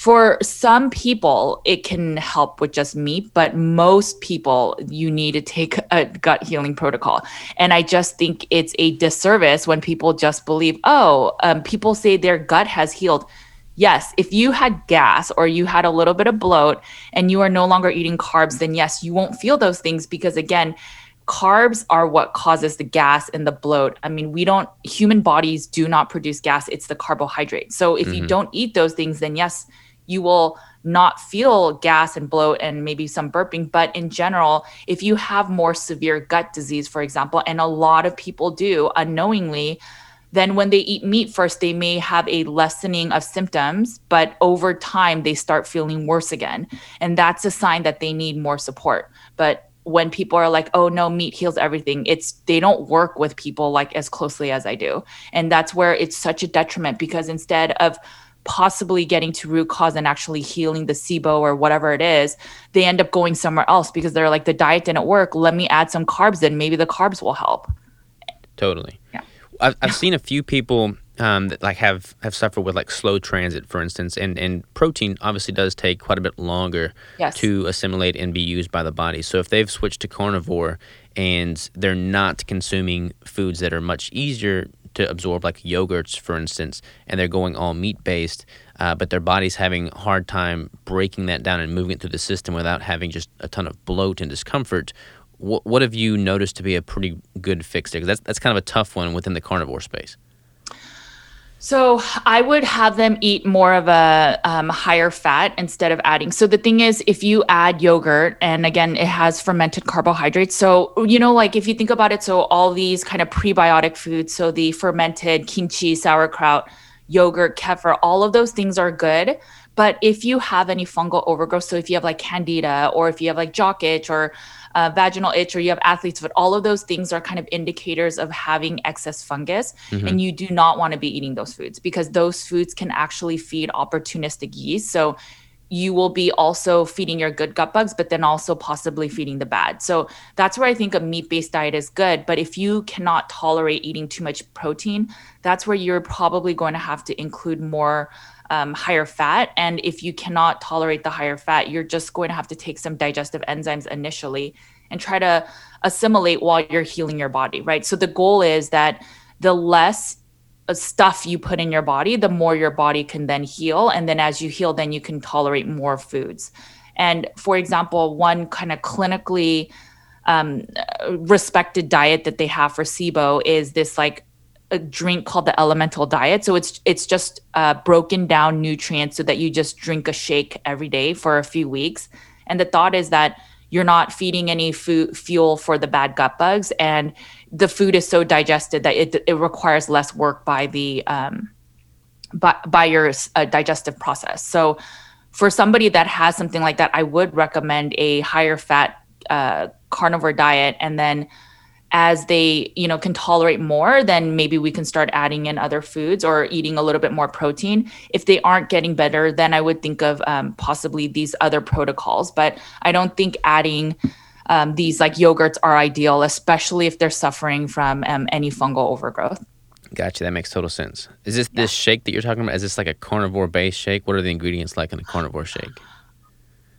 for some people it can help with just meat but most people you need to take a gut healing protocol and i just think it's a disservice when people just believe oh um, people say their gut has healed yes, if you had gas or you had a little bit of bloat and you are no longer eating carbs, then yes, you won't feel those things because again, carbs are what causes the gas and the bloat. I mean, we don't human bodies do not produce gas, it's the carbohydrate. So if mm-hmm. you don't eat those things, then yes, you will not feel gas and bloat and maybe some burping. But in general, if you have more severe gut disease, for example, and a lot of people do unknowingly, then when they eat meat first they may have a lessening of symptoms but over time they start feeling worse again and that's a sign that they need more support but when people are like oh no meat heals everything it's they don't work with people like as closely as i do and that's where it's such a detriment because instead of possibly getting to root cause and actually healing the SIBO or whatever it is, they end up going somewhere else because they're like, the diet didn't work. Let me add some carbs in. Maybe the carbs will help. Totally. Yeah. I've, I've seen a few people um, that like have have suffered with like slow transit, for instance, and and protein obviously does take quite a bit longer yes. to assimilate and be used by the body. So if they've switched to carnivore and they're not consuming foods that are much easier to absorb, like yogurts, for instance, and they're going all meat based, uh, but their body's having a hard time breaking that down and moving it through the system without having just a ton of bloat and discomfort what, what have you noticed to be a pretty good fix there? Because that's, that's kind of a tough one within the carnivore space. So I would have them eat more of a um, higher fat instead of adding. So the thing is, if you add yogurt, and again, it has fermented carbohydrates. So you know, like if you think about it, so all these kind of prebiotic foods, so the fermented kimchi, sauerkraut, yogurt, kefir, all of those things are good. But if you have any fungal overgrowth, so if you have like candida, or if you have like jock itch, or uh, vaginal itch or you have athlete's foot, all of those things are kind of indicators of having excess fungus. Mm-hmm. And you do not want to be eating those foods because those foods can actually feed opportunistic yeast. So you will be also feeding your good gut bugs, but then also possibly feeding the bad. So that's where I think a meat based diet is good. But if you cannot tolerate eating too much protein, that's where you're probably going to have to include more um, higher fat. And if you cannot tolerate the higher fat, you're just going to have to take some digestive enzymes initially and try to assimilate while you're healing your body, right? So the goal is that the less uh, stuff you put in your body, the more your body can then heal. And then as you heal, then you can tolerate more foods. And for example, one kind of clinically um, respected diet that they have for SIBO is this like a drink called the elemental diet. So it's it's just uh, broken down nutrients so that you just drink a shake every day for a few weeks. And the thought is that you're not feeding any food fuel for the bad gut bugs. And the food is so digested that it, it requires less work by the um, by, by your uh, digestive process. So for somebody that has something like that i would recommend a higher fat uh, carnivore diet and then as they you know can tolerate more then maybe we can start adding in other foods or eating a little bit more protein if they aren't getting better then i would think of um, possibly these other protocols but i don't think adding um, these like yogurts are ideal especially if they're suffering from um, any fungal overgrowth Gotcha. That makes total sense. Is this this shake that you're talking about? Is this like a carnivore based shake? What are the ingredients like in a carnivore shake?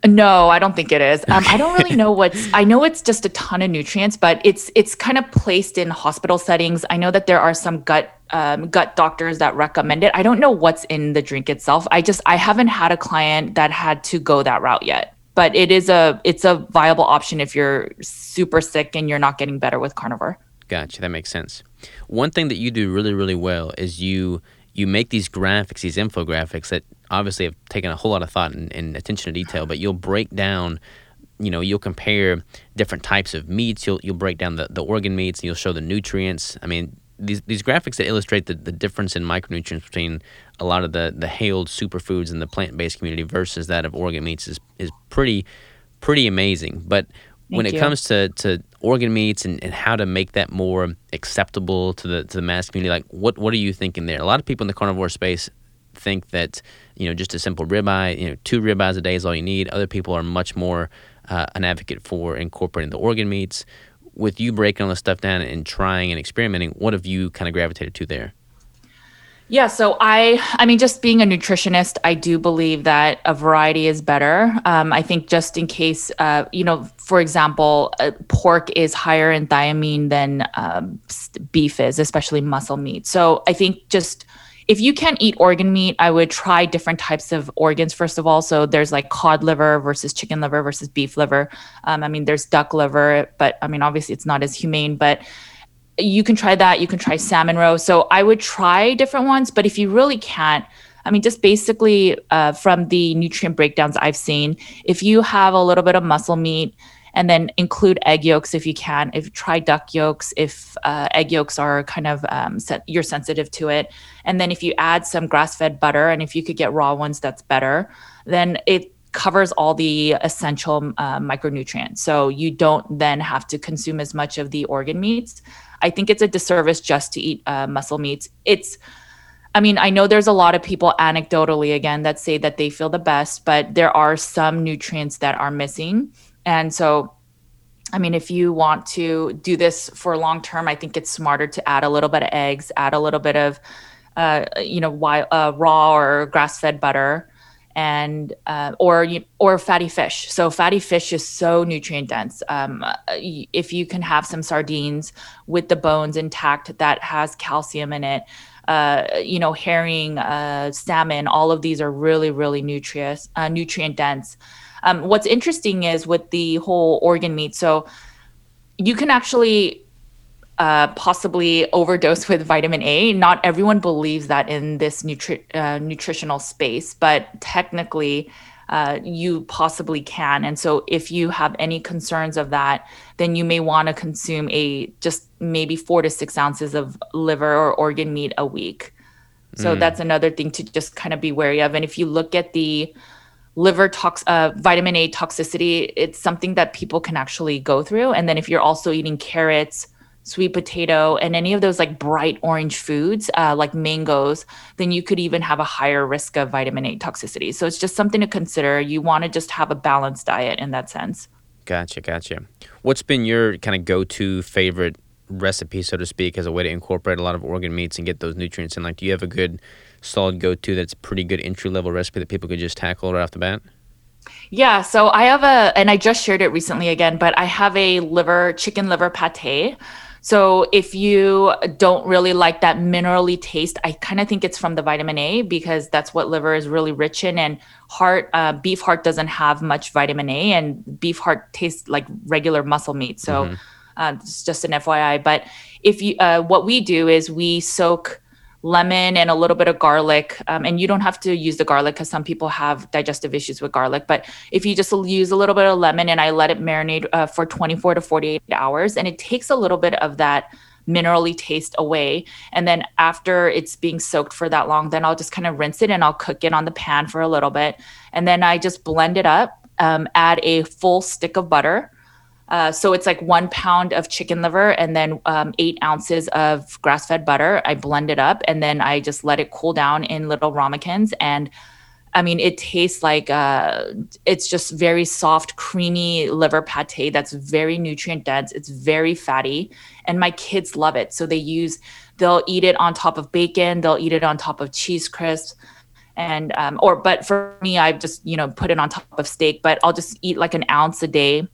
No, I don't think it is. Um, I don't really know what's. I know it's just a ton of nutrients, but it's it's kind of placed in hospital settings. I know that there are some gut um, gut doctors that recommend it. I don't know what's in the drink itself. I just I haven't had a client that had to go that route yet. But it is a it's a viable option if you're super sick and you're not getting better with carnivore. Gotcha. That makes sense. One thing that you do really really well is you you make these graphics, these infographics that obviously have taken a whole lot of thought and, and attention to detail, but you'll break down you know you'll compare different types of meats. You'll you'll break down the, the organ meats and you'll show the nutrients. I mean these these graphics that illustrate the, the difference in micronutrients between a lot of the the hailed superfoods in the plant-based community versus that of organ meats is is pretty pretty amazing. But Thank when it you. comes to, to organ meats and, and how to make that more acceptable to the to the mass community like what what are you thinking there? A lot of people in the carnivore space think that you know just a simple ribeye, you know, two ribeyes a day is all you need. Other people are much more uh, an advocate for incorporating the organ meats. With you breaking all this stuff down and trying and experimenting, what have you kind of gravitated to there? Yeah, so I, I mean, just being a nutritionist, I do believe that a variety is better. Um, I think just in case, uh, you know, for example, uh, pork is higher in thiamine than um, beef is, especially muscle meat. So I think just if you can't eat organ meat, I would try different types of organs first of all. So there's like cod liver versus chicken liver versus beef liver. Um, I mean, there's duck liver, but I mean, obviously it's not as humane, but you can try that. You can try salmon roe. So I would try different ones, but if you really can't, I mean, just basically uh, from the nutrient breakdowns I've seen, if you have a little bit of muscle meat, and then include egg yolks if you can. If try duck yolks, if uh, egg yolks are kind of um, you're sensitive to it, and then if you add some grass-fed butter, and if you could get raw ones, that's better. Then it covers all the essential uh, micronutrients. So you don't then have to consume as much of the organ meats. I think it's a disservice just to eat uh, muscle meats. It's I mean, I know there's a lot of people anecdotally again that say that they feel the best, but there are some nutrients that are missing. And so, I mean, if you want to do this for long term, I think it's smarter to add a little bit of eggs, add a little bit of, uh, you know, wild, uh, raw or grass fed butter, and uh, or or fatty fish. So fatty fish is so nutrient dense. Um, if you can have some sardines with the bones intact, that has calcium in it. Uh, you know, herring, uh, salmon, all of these are really, really nutritious, uh, nutrient dense. Um, what's interesting is with the whole organ meat. So you can actually uh, possibly overdose with vitamin A. Not everyone believes that in this nutri- uh, nutritional space, but technically, uh, you possibly can. And so, if you have any concerns of that, then you may want to consume a just maybe four to six ounces of liver or organ meat a week. So mm. that's another thing to just kind of be wary of. And if you look at the liver tox uh, vitamin a toxicity it's something that people can actually go through. And then if you're also eating carrots sweet potato and any of those like bright orange foods uh, like mangoes then you could even have a higher risk of vitamin a toxicity. So it's just something to consider. You want to just have a balanced diet in that sense. Gotcha gotcha. What's been your kind of go-to favorite recipe so to speak as a way to incorporate a lot of organ meats and get those nutrients in? Like do you have a good solid go to that's pretty good entry level recipe that people could just tackle right off the bat? Yeah, so I have a, and I just shared it recently again, but I have a liver, chicken liver pate. So if you don't really like that minerally taste, I kind of think it's from the vitamin A because that's what liver is really rich in. And heart, uh, beef heart doesn't have much vitamin A, and beef heart tastes like regular muscle meat. So mm-hmm. Uh, it's just an FYI. But if you, uh, what we do is we soak lemon and a little bit of garlic. Um, and you don't have to use the garlic because some people have digestive issues with garlic. But if you just use a little bit of lemon and I let it marinate uh, for 24 to 48 hours, and it takes a little bit of that minerally taste away. And then after it's being soaked for that long, then I'll just kind of rinse it and I'll cook it on the pan for a little bit. And then I just blend it up, um, add a full stick of butter uh, so it's like one pound of chicken liver and then um, eight ounces of grass fed butter. I blend it up and then I just let it cool down in little ramekins. And I mean, it tastes like uh, it's just very soft, creamy liver pate that's very nutrient dense. It's very fatty. And my kids love it. So they use, they'll eat it on top of bacon, they'll eat it on top of cheese crisps and um, or but for me i just you know put it on top of steak but i'll just eat like an ounce a day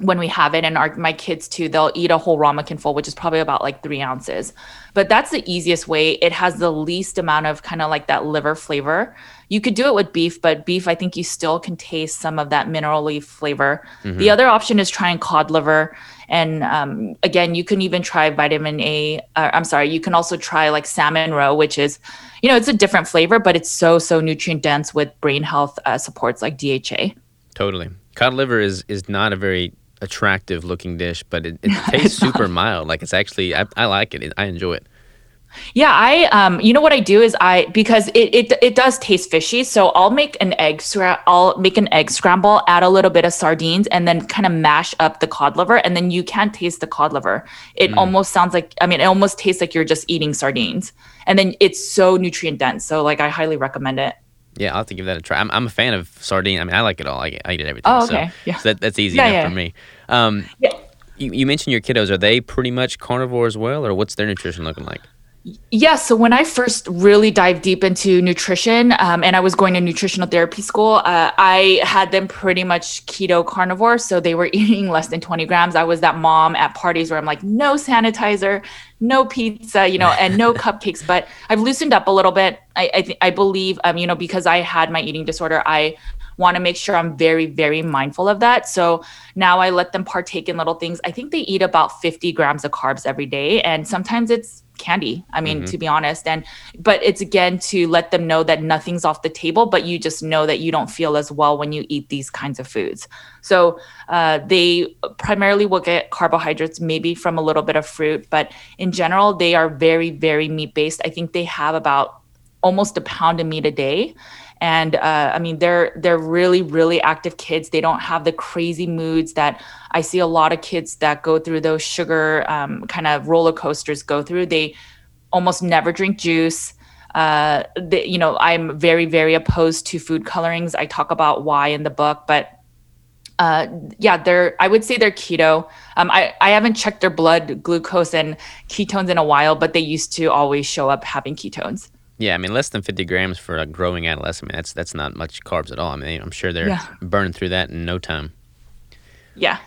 when we have it and our my kids too they'll eat a whole ramekin full which is probably about like three ounces. But that's the easiest way. It has the least amount of kind of like that liver flavor. You could do it with beef but beef i think you still can taste some of that mineral leaf flavor. Mm-hmm. the other option is trying cod liver and um, again you can even try vitamin a uh, i'm sorry you can also try like salmon roe which is you know it's a different flavor but it's so so nutrient dense with brain health uh, supports like dha totally. Cod liver is is not a very attractive looking dish, but it, it tastes super mild. Like it's actually, I, I like it. I enjoy it. Yeah, I um you know what I do is I because it it, it does taste fishy, so I'll make an egg I'll make an egg scramble, add a little bit of sardines and then kind of mash up the cod liver and then you can't taste the cod liver. It mm. almost sounds like I mean it almost tastes like you're just eating sardines. And then it's so nutrient dense. So like I highly recommend it. Yeah, I'll have to give that a try. I'm, I'm a fan of sardine. I mean, I like it all. I, I eat everything. Oh, okay. So, yeah. So that, that's easy yeah, enough yeah. for me. Um, yeah. You, you mentioned your kiddos. Are they pretty much carnivore as well, or what's their nutrition looking like? Yeah, so when I first really dived deep into nutrition um, and I was going to nutritional therapy school, uh, I had them pretty much keto carnivore. So they were eating less than 20 grams. I was that mom at parties where I'm like, no sanitizer, no pizza, you know, and no cupcakes. But I've loosened up a little bit. I I, th- I believe, um, you know, because I had my eating disorder, I want to make sure I'm very, very mindful of that. So now I let them partake in little things. I think they eat about 50 grams of carbs every day. And sometimes it's candy i mean mm-hmm. to be honest. And but it's again to let them know that nothing's off the table but you just know that you don't feel as well when you eat these kinds of foods. So uh, they primarily will get carbohydrates maybe from a little bit of fruit but in general they are very very meat based i think they have about almost a pound of meat a day and uh, i mean they're they're really really active kids they don't have the crazy moods that i see a lot of kids that go through those sugar um, kind of roller coasters go through they almost never drink juice uh, you know i'm very very opposed to food colorings i talk about why in the book but uh, yeah, they're. I would say they're keto. Um, I I haven't checked their blood glucose and ketones in a while, but they used to always show up having ketones. Yeah, I mean, less than 50 grams for a growing adolescent. I mean, that's that's not much carbs at all. I mean, I'm sure they're yeah. burning through that in no time. Yeah.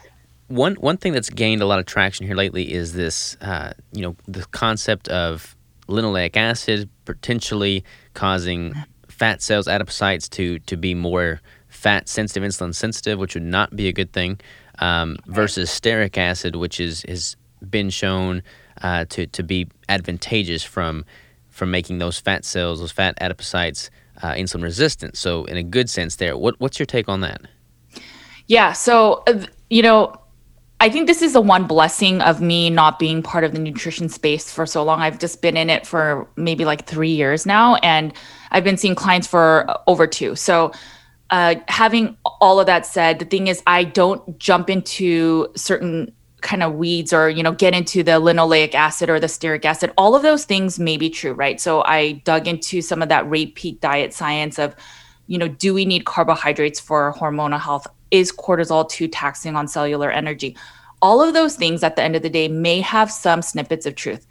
One one thing that's gained a lot of traction here lately is this, uh, you know, the concept of linoleic acid potentially causing fat cells, adipocytes, to to be more fat sensitive, insulin sensitive, which would not be a good thing, um, versus stearic acid, which is has been shown uh, to to be advantageous from from making those fat cells, those fat adipocytes, uh, insulin resistant. So, in a good sense, there. What, what's your take on that? Yeah. So, uh, you know, I think this is the one blessing of me not being part of the nutrition space for so long. I've just been in it for maybe like three years now, and I've been seeing clients for over two. So, uh, having all of that said, the thing is, I don't jump into certain kind of weeds or you know get into the linoleic acid or the stearic acid all of those things may be true right? So i dug into some of that Ray Peat diet science of you know do we need carbohydrates for hormonal health? Is cortisol too taxing on cellular energy? All of those things at the end of the day may have some snippets of truth.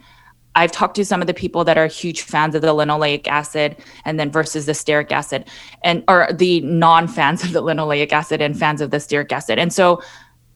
I've talked to some of the people that are huge fans of the linoleic acid and then versus the stearic acid and or the non-fans of the linoleic acid and fans of the stearic acid. And so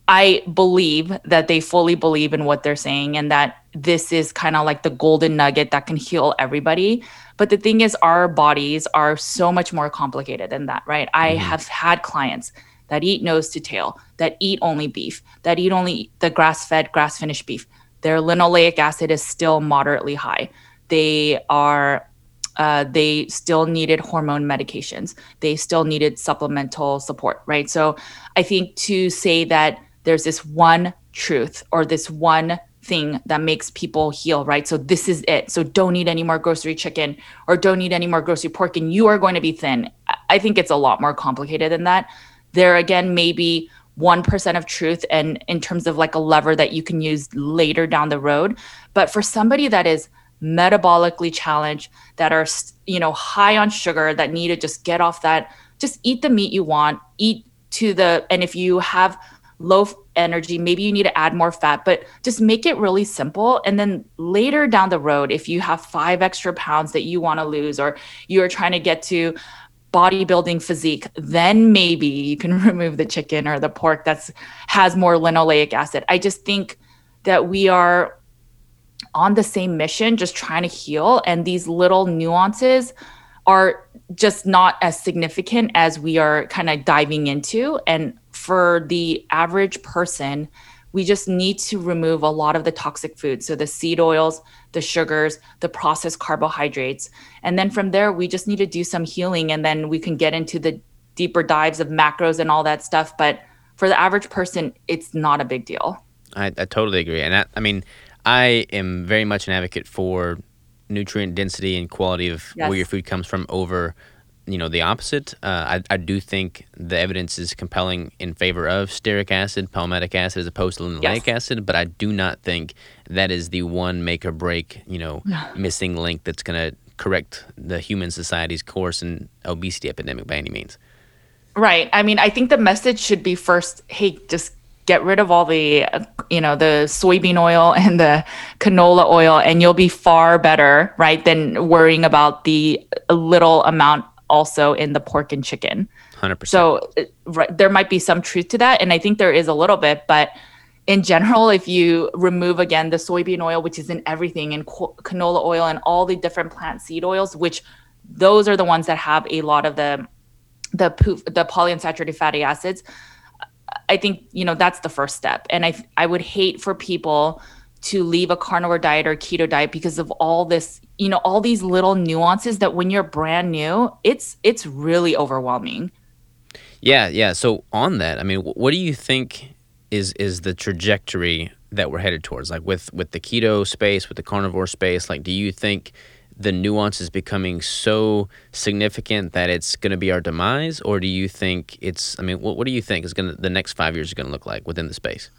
I believe that they fully believe in what they're saying and that this is kind of like the golden nugget that can heal everybody. But the thing is, our bodies are so much more complicated than that, right? Mm-hmm. I have had clients that eat nose to tail, that eat only beef, that eat only the grass fed, grass finished beef, their linoleic acid is still moderately high. They are uh, they still needed hormone medications. They still needed supplemental support, right? So I think to say that there's this one truth or this one thing that makes people heal, right? So this is it. So don't eat any more grocery chicken or don't eat any more grocery pork and you are going to be thin. I think it's a lot more complicated than that. There again, maybe 1% of truth and in terms of like a lever that you can use later down the road. But for somebody that is metabolically challenged, that are, you know, high on sugar, that need to just get off that, just eat the meat you want, eat to the, and if you have low energy, maybe you need to add more fat, but just make it really simple. And then later down the road, if you have five extra pounds that you want to lose, or you're trying to get to bodybuilding physique, then maybe you can remove the chicken or the pork that's has more linoleic acid. I just think that we are on the same mission, just trying to heal. And these little nuances are just not as significant as we are kind of diving into. And for the average person, we just need to remove a lot of the toxic foods. So the seed oils, the sugars, the processed carbohydrates. And then from there, we just need to do some healing. And then we can get into the deeper dives of macros and all that stuff. But for the average person, it's not a big deal. I, I totally agree. And I, I mean, I am very much an advocate for nutrient density and quality of yes. where your food comes from over you know the opposite. Uh, I, I do think the evidence is compelling in favor of stearic acid, palmitic acid, as opposed to linoleic yes. acid. But I do not think that is the one make or break, you know, missing link that's going to correct the human society's course and obesity epidemic by any means. Right. I mean, I think the message should be first, hey, just get rid of all the you know the soybean oil and the canola oil and you'll be far better right than worrying about the little amount also in the pork and chicken. 100% so uh, right, there might be some truth to that and i think there is a little bit but in general if you remove again the soybean oil which is in everything and canola oil and all the different plant seed oils which those are the ones that have a lot of the the PUFA, the polyunsaturated fatty acids I think you know that's the first step, and I I would hate for people to leave a carnivore diet or keto diet because of all this you know all these little nuances that when you're brand new it's it's really overwhelming. Yeah yeah. So on that i mean what do you think is is the trajectory that we're headed towards? Like with with the keto space with the carnivore space like do you think the nuance is becoming so significant that it's going to be our demise? Or do you think it's i mean what, what do you think is going to the next five years is going to look like within the space?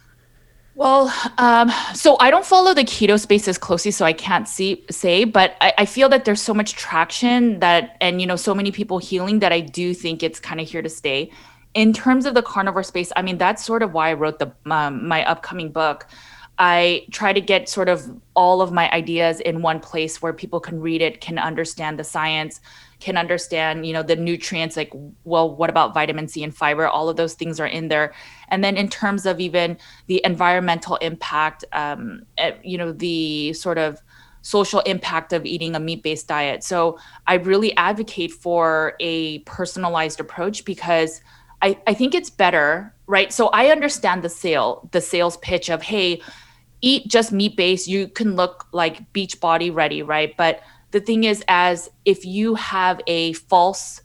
Well um, so i don't follow the keto space as closely so i can't see say but I, I feel that there's so much traction that and you know so many people healing that i do think it's kind of here to stay. In terms of the carnivore space i mean that's sort of why i wrote the um, my upcoming book I try to get sort of all of my ideas in one place where people can read it, can understand the science, can understand, you know, the nutrients like well, what about vitamin C and fiber? All of those things are in there. And then in terms of even the environmental impact, um, eh, you know, the sort of social impact of eating a meat-based diet. So I really advocate for a personalized approach because I, I think it's better, right? So I understand the sale, the sales pitch of, hey, eat just meat based, you can look like beach body ready, right? But the thing is, as if you have a false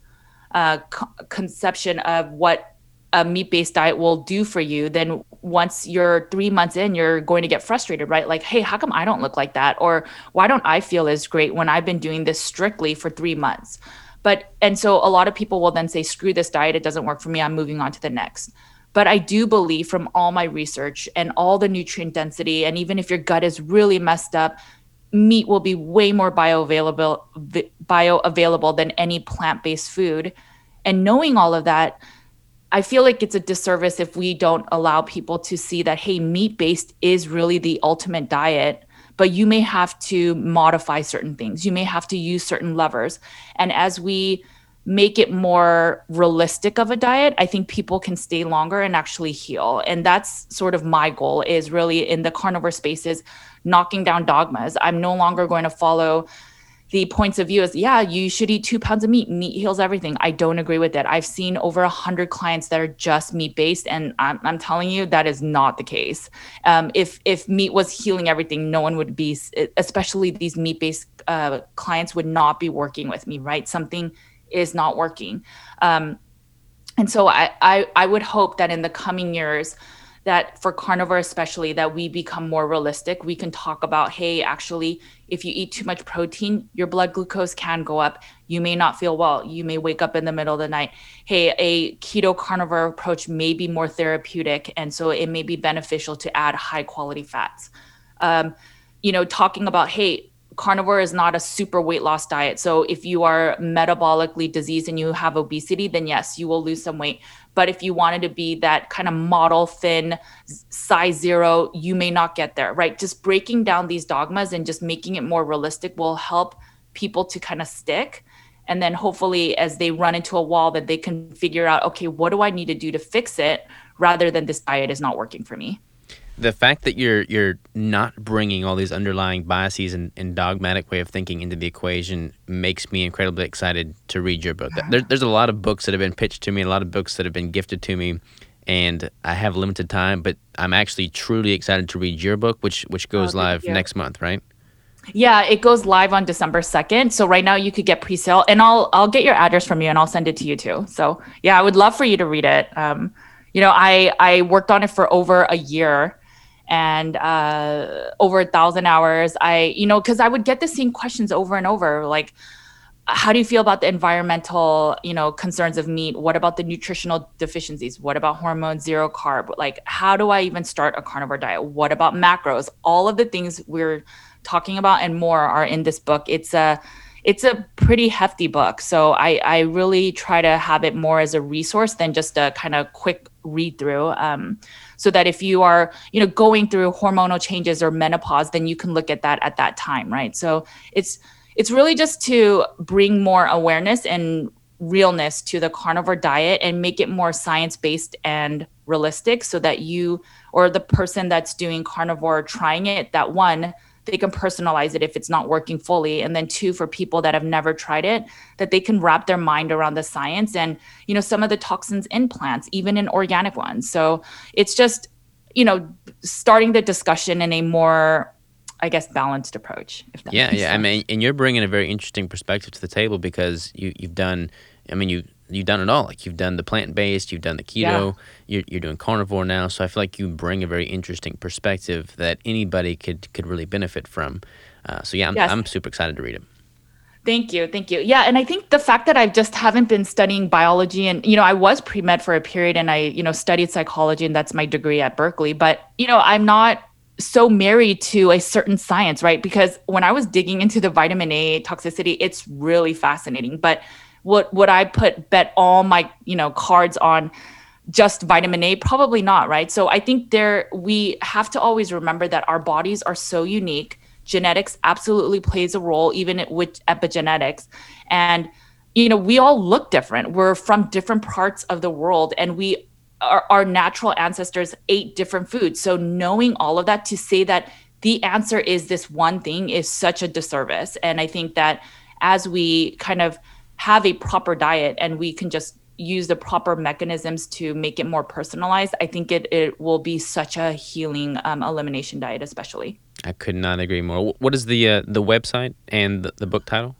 uh, co- conception of what a meat based diet will do for you, then once you're three months in, you're going to get frustrated, right? Like, hey, how come I don't look like that? Or why don't I feel as great when I've been doing this strictly for three months? But, and so a lot of people will then say, screw this diet, it doesn't work for me, I'm moving on to the next. But I do believe from all my research and all the nutrient density, and even if your gut is really messed up, meat will be way more bioavailable bioavailable than any plant-based food. And knowing all of that, I feel like it's a disservice if we don't allow people to see that hey, meat-based is really the ultimate diet but you may have to modify certain things. You may have to use certain levers. And as we make it more realistic of a diet i think people can stay longer and actually heal. And that's sort of my goal is really in the carnivore spaces knocking down dogmas. I'm no longer going to follow the points of view is yeah you should eat two pounds of meat. Meat heals everything. I don't agree with that i've seen over a hundred clients that are just meat based and I'm, I'm telling you that is not the case. Um, if if meat was healing everything no one would be especially these meat based uh, clients would not be working with me right? Something is not working. Um, and so I, I i would hope that in the coming years that for carnivore especially that we become more realistic. We can talk about hey actually if you eat too much protein your blood glucose can go up. You may not feel well. You may wake up in the middle of the night. Hey a keto carnivore approach may be more therapeutic and so it may be beneficial to add high quality fats. Um, you know talking about hey carnivore is not a super weight loss diet. So if you are metabolically diseased and you have obesity, then yes, you will lose some weight. But if you wanted to be that kind of model thin size zero, you may not get there, right? Just breaking down these dogmas and just making it more realistic will help people to kind of stick. And then hopefully, as they run into a wall, that they can figure out, okay, what do I need to do to fix it rather than this diet is not working for me the fact that you're you're not bringing all these underlying biases and, and, dogmatic way of thinking into the equation makes me incredibly excited to read your book. There, there's a lot of books that have been pitched to me, a lot of books that have been gifted to me, and I have limited time. But I'm actually truly excited to read your book, which which goes oh, live next month, right? Yeah, it goes live on December 2nd. So right now you could get pre-sale and I'll I'll get your address from you and I'll send it to you too. So yeah, I would love for you to read it. Um, you know, I I worked on it for over a year and uh, over a thousand hours. I, you know, because I would get the same questions over and over, like, how do you feel about the environmental, you know, concerns of meat? What about the nutritional deficiencies? What about hormones, zero carb? Like, how do I even start a carnivore diet? What about macros? All of the things we're talking about and more are in this book. It's a it's a pretty hefty book. So I, I really try to have it more as a resource than just a kind of quick read through. Um, so that if you are, you know, going through hormonal changes or menopause, then you can look at that at that time, right? So it's it's really just to bring more awareness and realness to the carnivore diet and make it more science based and realistic so that you or the person that's doing carnivore trying it that one they can personalize it if it's not working fully and then two for people that have never tried it that they can wrap their mind around the science and you know some of the toxins in plants even in organic ones so it's just you know starting the discussion in a more I guess balanced approach. yeah, yeah. Sense. I mean, and you're bringing a very interesting perspective to the table because you you've done. I mean, you you've done it all. Like you've done the plant based, you've done the keto, yeah. you're, you're doing carnivore now. So I feel like you bring a very interesting perspective that anybody could could really benefit from. Uh, so yeah, I'm, yes. I'm super excited to read it. Thank you. Thank you. Yeah. And I think the fact that I just haven't been studying biology and, you know, I was pre med for a period and I, you know, studied psychology and that's my degree at Berkeley. But, you know, I'm not so married to a certain science, right? Because when I was digging into the vitamin A toxicity, it's really fascinating. But would would I put bet all my you know cards on just vitamin A? Probably not, right? So I think there we have to always remember that our bodies are so unique. Genetics absolutely plays a role, even with epigenetics, and you know we all look different. We're from different parts of the world, and we our, our natural ancestors ate different foods. So knowing all of that to say that the answer is this one thing is such a disservice. And I think that as we kind of have a proper diet and we can just use the proper mechanisms to make it more personalized, I think it, it will be such a healing um, elimination diet, especially. I could not agree more. What is the uh, the website and the, the book title?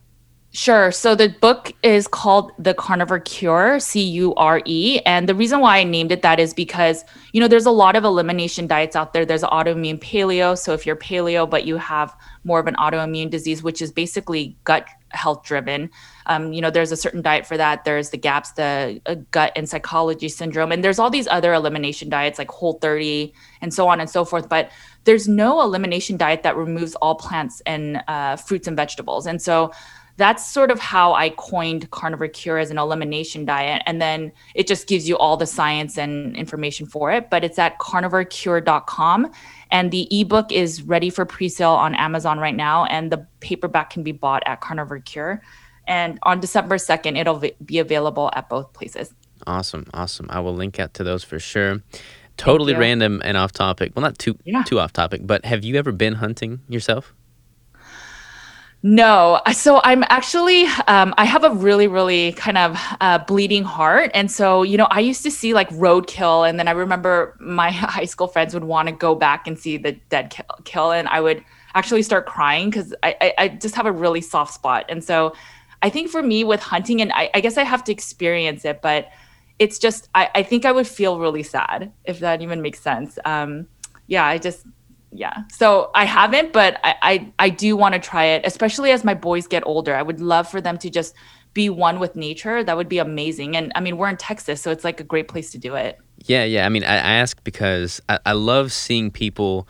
Sure. So the book is called The Carnivore Cure, C U R E. And the reason why I named it that is because, you know, there's a lot of elimination diets out there. There's autoimmune paleo. So if you're paleo, but you have more of an autoimmune disease, which is basically gut health driven, um, you know, there's a certain diet for that. There's the GAPS, the uh, gut and psychology syndrome. And there's all these other elimination diets like Whole 30 and so on and so forth. But there's no elimination diet that removes all plants and uh, fruits and vegetables. And so, that's sort of how I coined carnivore cure as an elimination diet. And then it just gives you all the science and information for it. But it's at carnivorecure.com. And the ebook is ready for pre sale on Amazon right now. And the paperback can be bought at Carnivore Cure. And on December 2nd, it'll be available at both places. Awesome. Awesome. I will link out to those for sure. Totally random and off topic. Well, not too yeah. too off topic, but have you ever been hunting yourself? No. So I'm actually, um, I have a really, really kind of uh, bleeding heart. And so, you know, I used to see like roadkill. And then I remember my high school friends would want to go back and see the dead kill. kill and I would actually start crying because I, I, I, just have a really soft spot. And so I think for me with hunting, and I, I guess I have to experience it, but it's just, I, I think I would feel really sad if that even makes sense. Um, yeah, I just, yeah. So I haven't, but I I, I do want to try it, especially as my boys get older. I would love for them to just be one with nature. That would be amazing. And I mean, we're in Texas, so it's like a great place to do it. Yeah, yeah. I mean, I, I ask because I, I love seeing people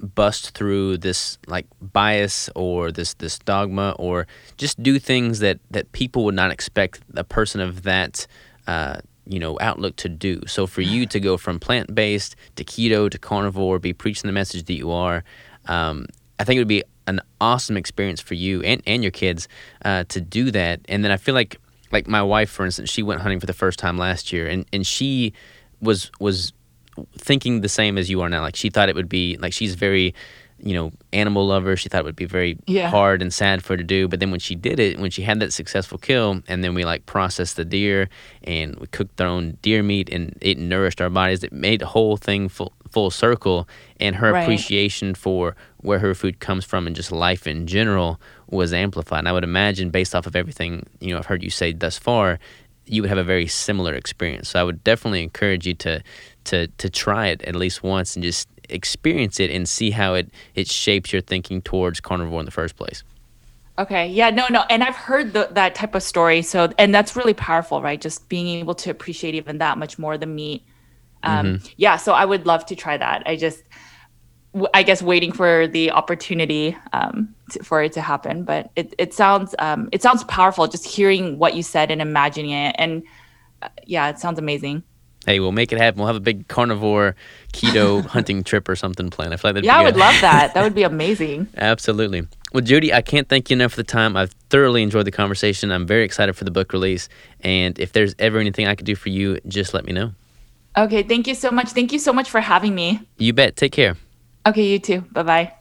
bust through this like bias or this this dogma or just do things that that people would not expect a person of that uh, you know outlook to do. So for you to go from plant based to keto to carnivore, be preaching the message that you are, um, I think it would be an awesome experience for you and, and your kids uh, to do that. And then I feel like like my wife, for instance, she went hunting for the first time last year, and and she was was thinking the same as you are now. Like she thought it would be like she's very you know, animal lover. She thought it would be very yeah. hard and sad for her to do. But then when she did it, when she had that successful kill, and then we like processed the deer and we cooked our own deer meat and it nourished our bodies, it made the whole thing full, full circle. And her right. appreciation for where her food comes from and just life in general was amplified. And I would imagine, based off of everything you know I've heard you say thus far, you would have a very similar experience. So I would definitely encourage you to to to try it at least once and just experience it and see how it it shapes your thinking towards carnivore in the first place. Okay. Yeah. No. No. And I've heard the, that type of story. So, and that's really powerful, right? Just being able to appreciate even that much more the meat. Um, mm-hmm. Yeah. So I would love to try that. I just, I guess, waiting for the opportunity um, to, for it to happen. But it it sounds um, it sounds powerful. Just hearing what you said and imagining it, and uh, yeah, it sounds amazing hey, we'll make it happen. We'll have a big carnivore keto hunting trip or something planned. I feel like that'd yeah, I would love that. That would be amazing. Absolutely. Well, Judy, I can't thank you enough for the time. I've thoroughly enjoyed the conversation. I'm very excited for the book release. And if there's ever anything I could do for you, just let me know. Okay. Thank you so much. Thank you so much for having me. You bet. Take care. Okay. You too. Bye bye.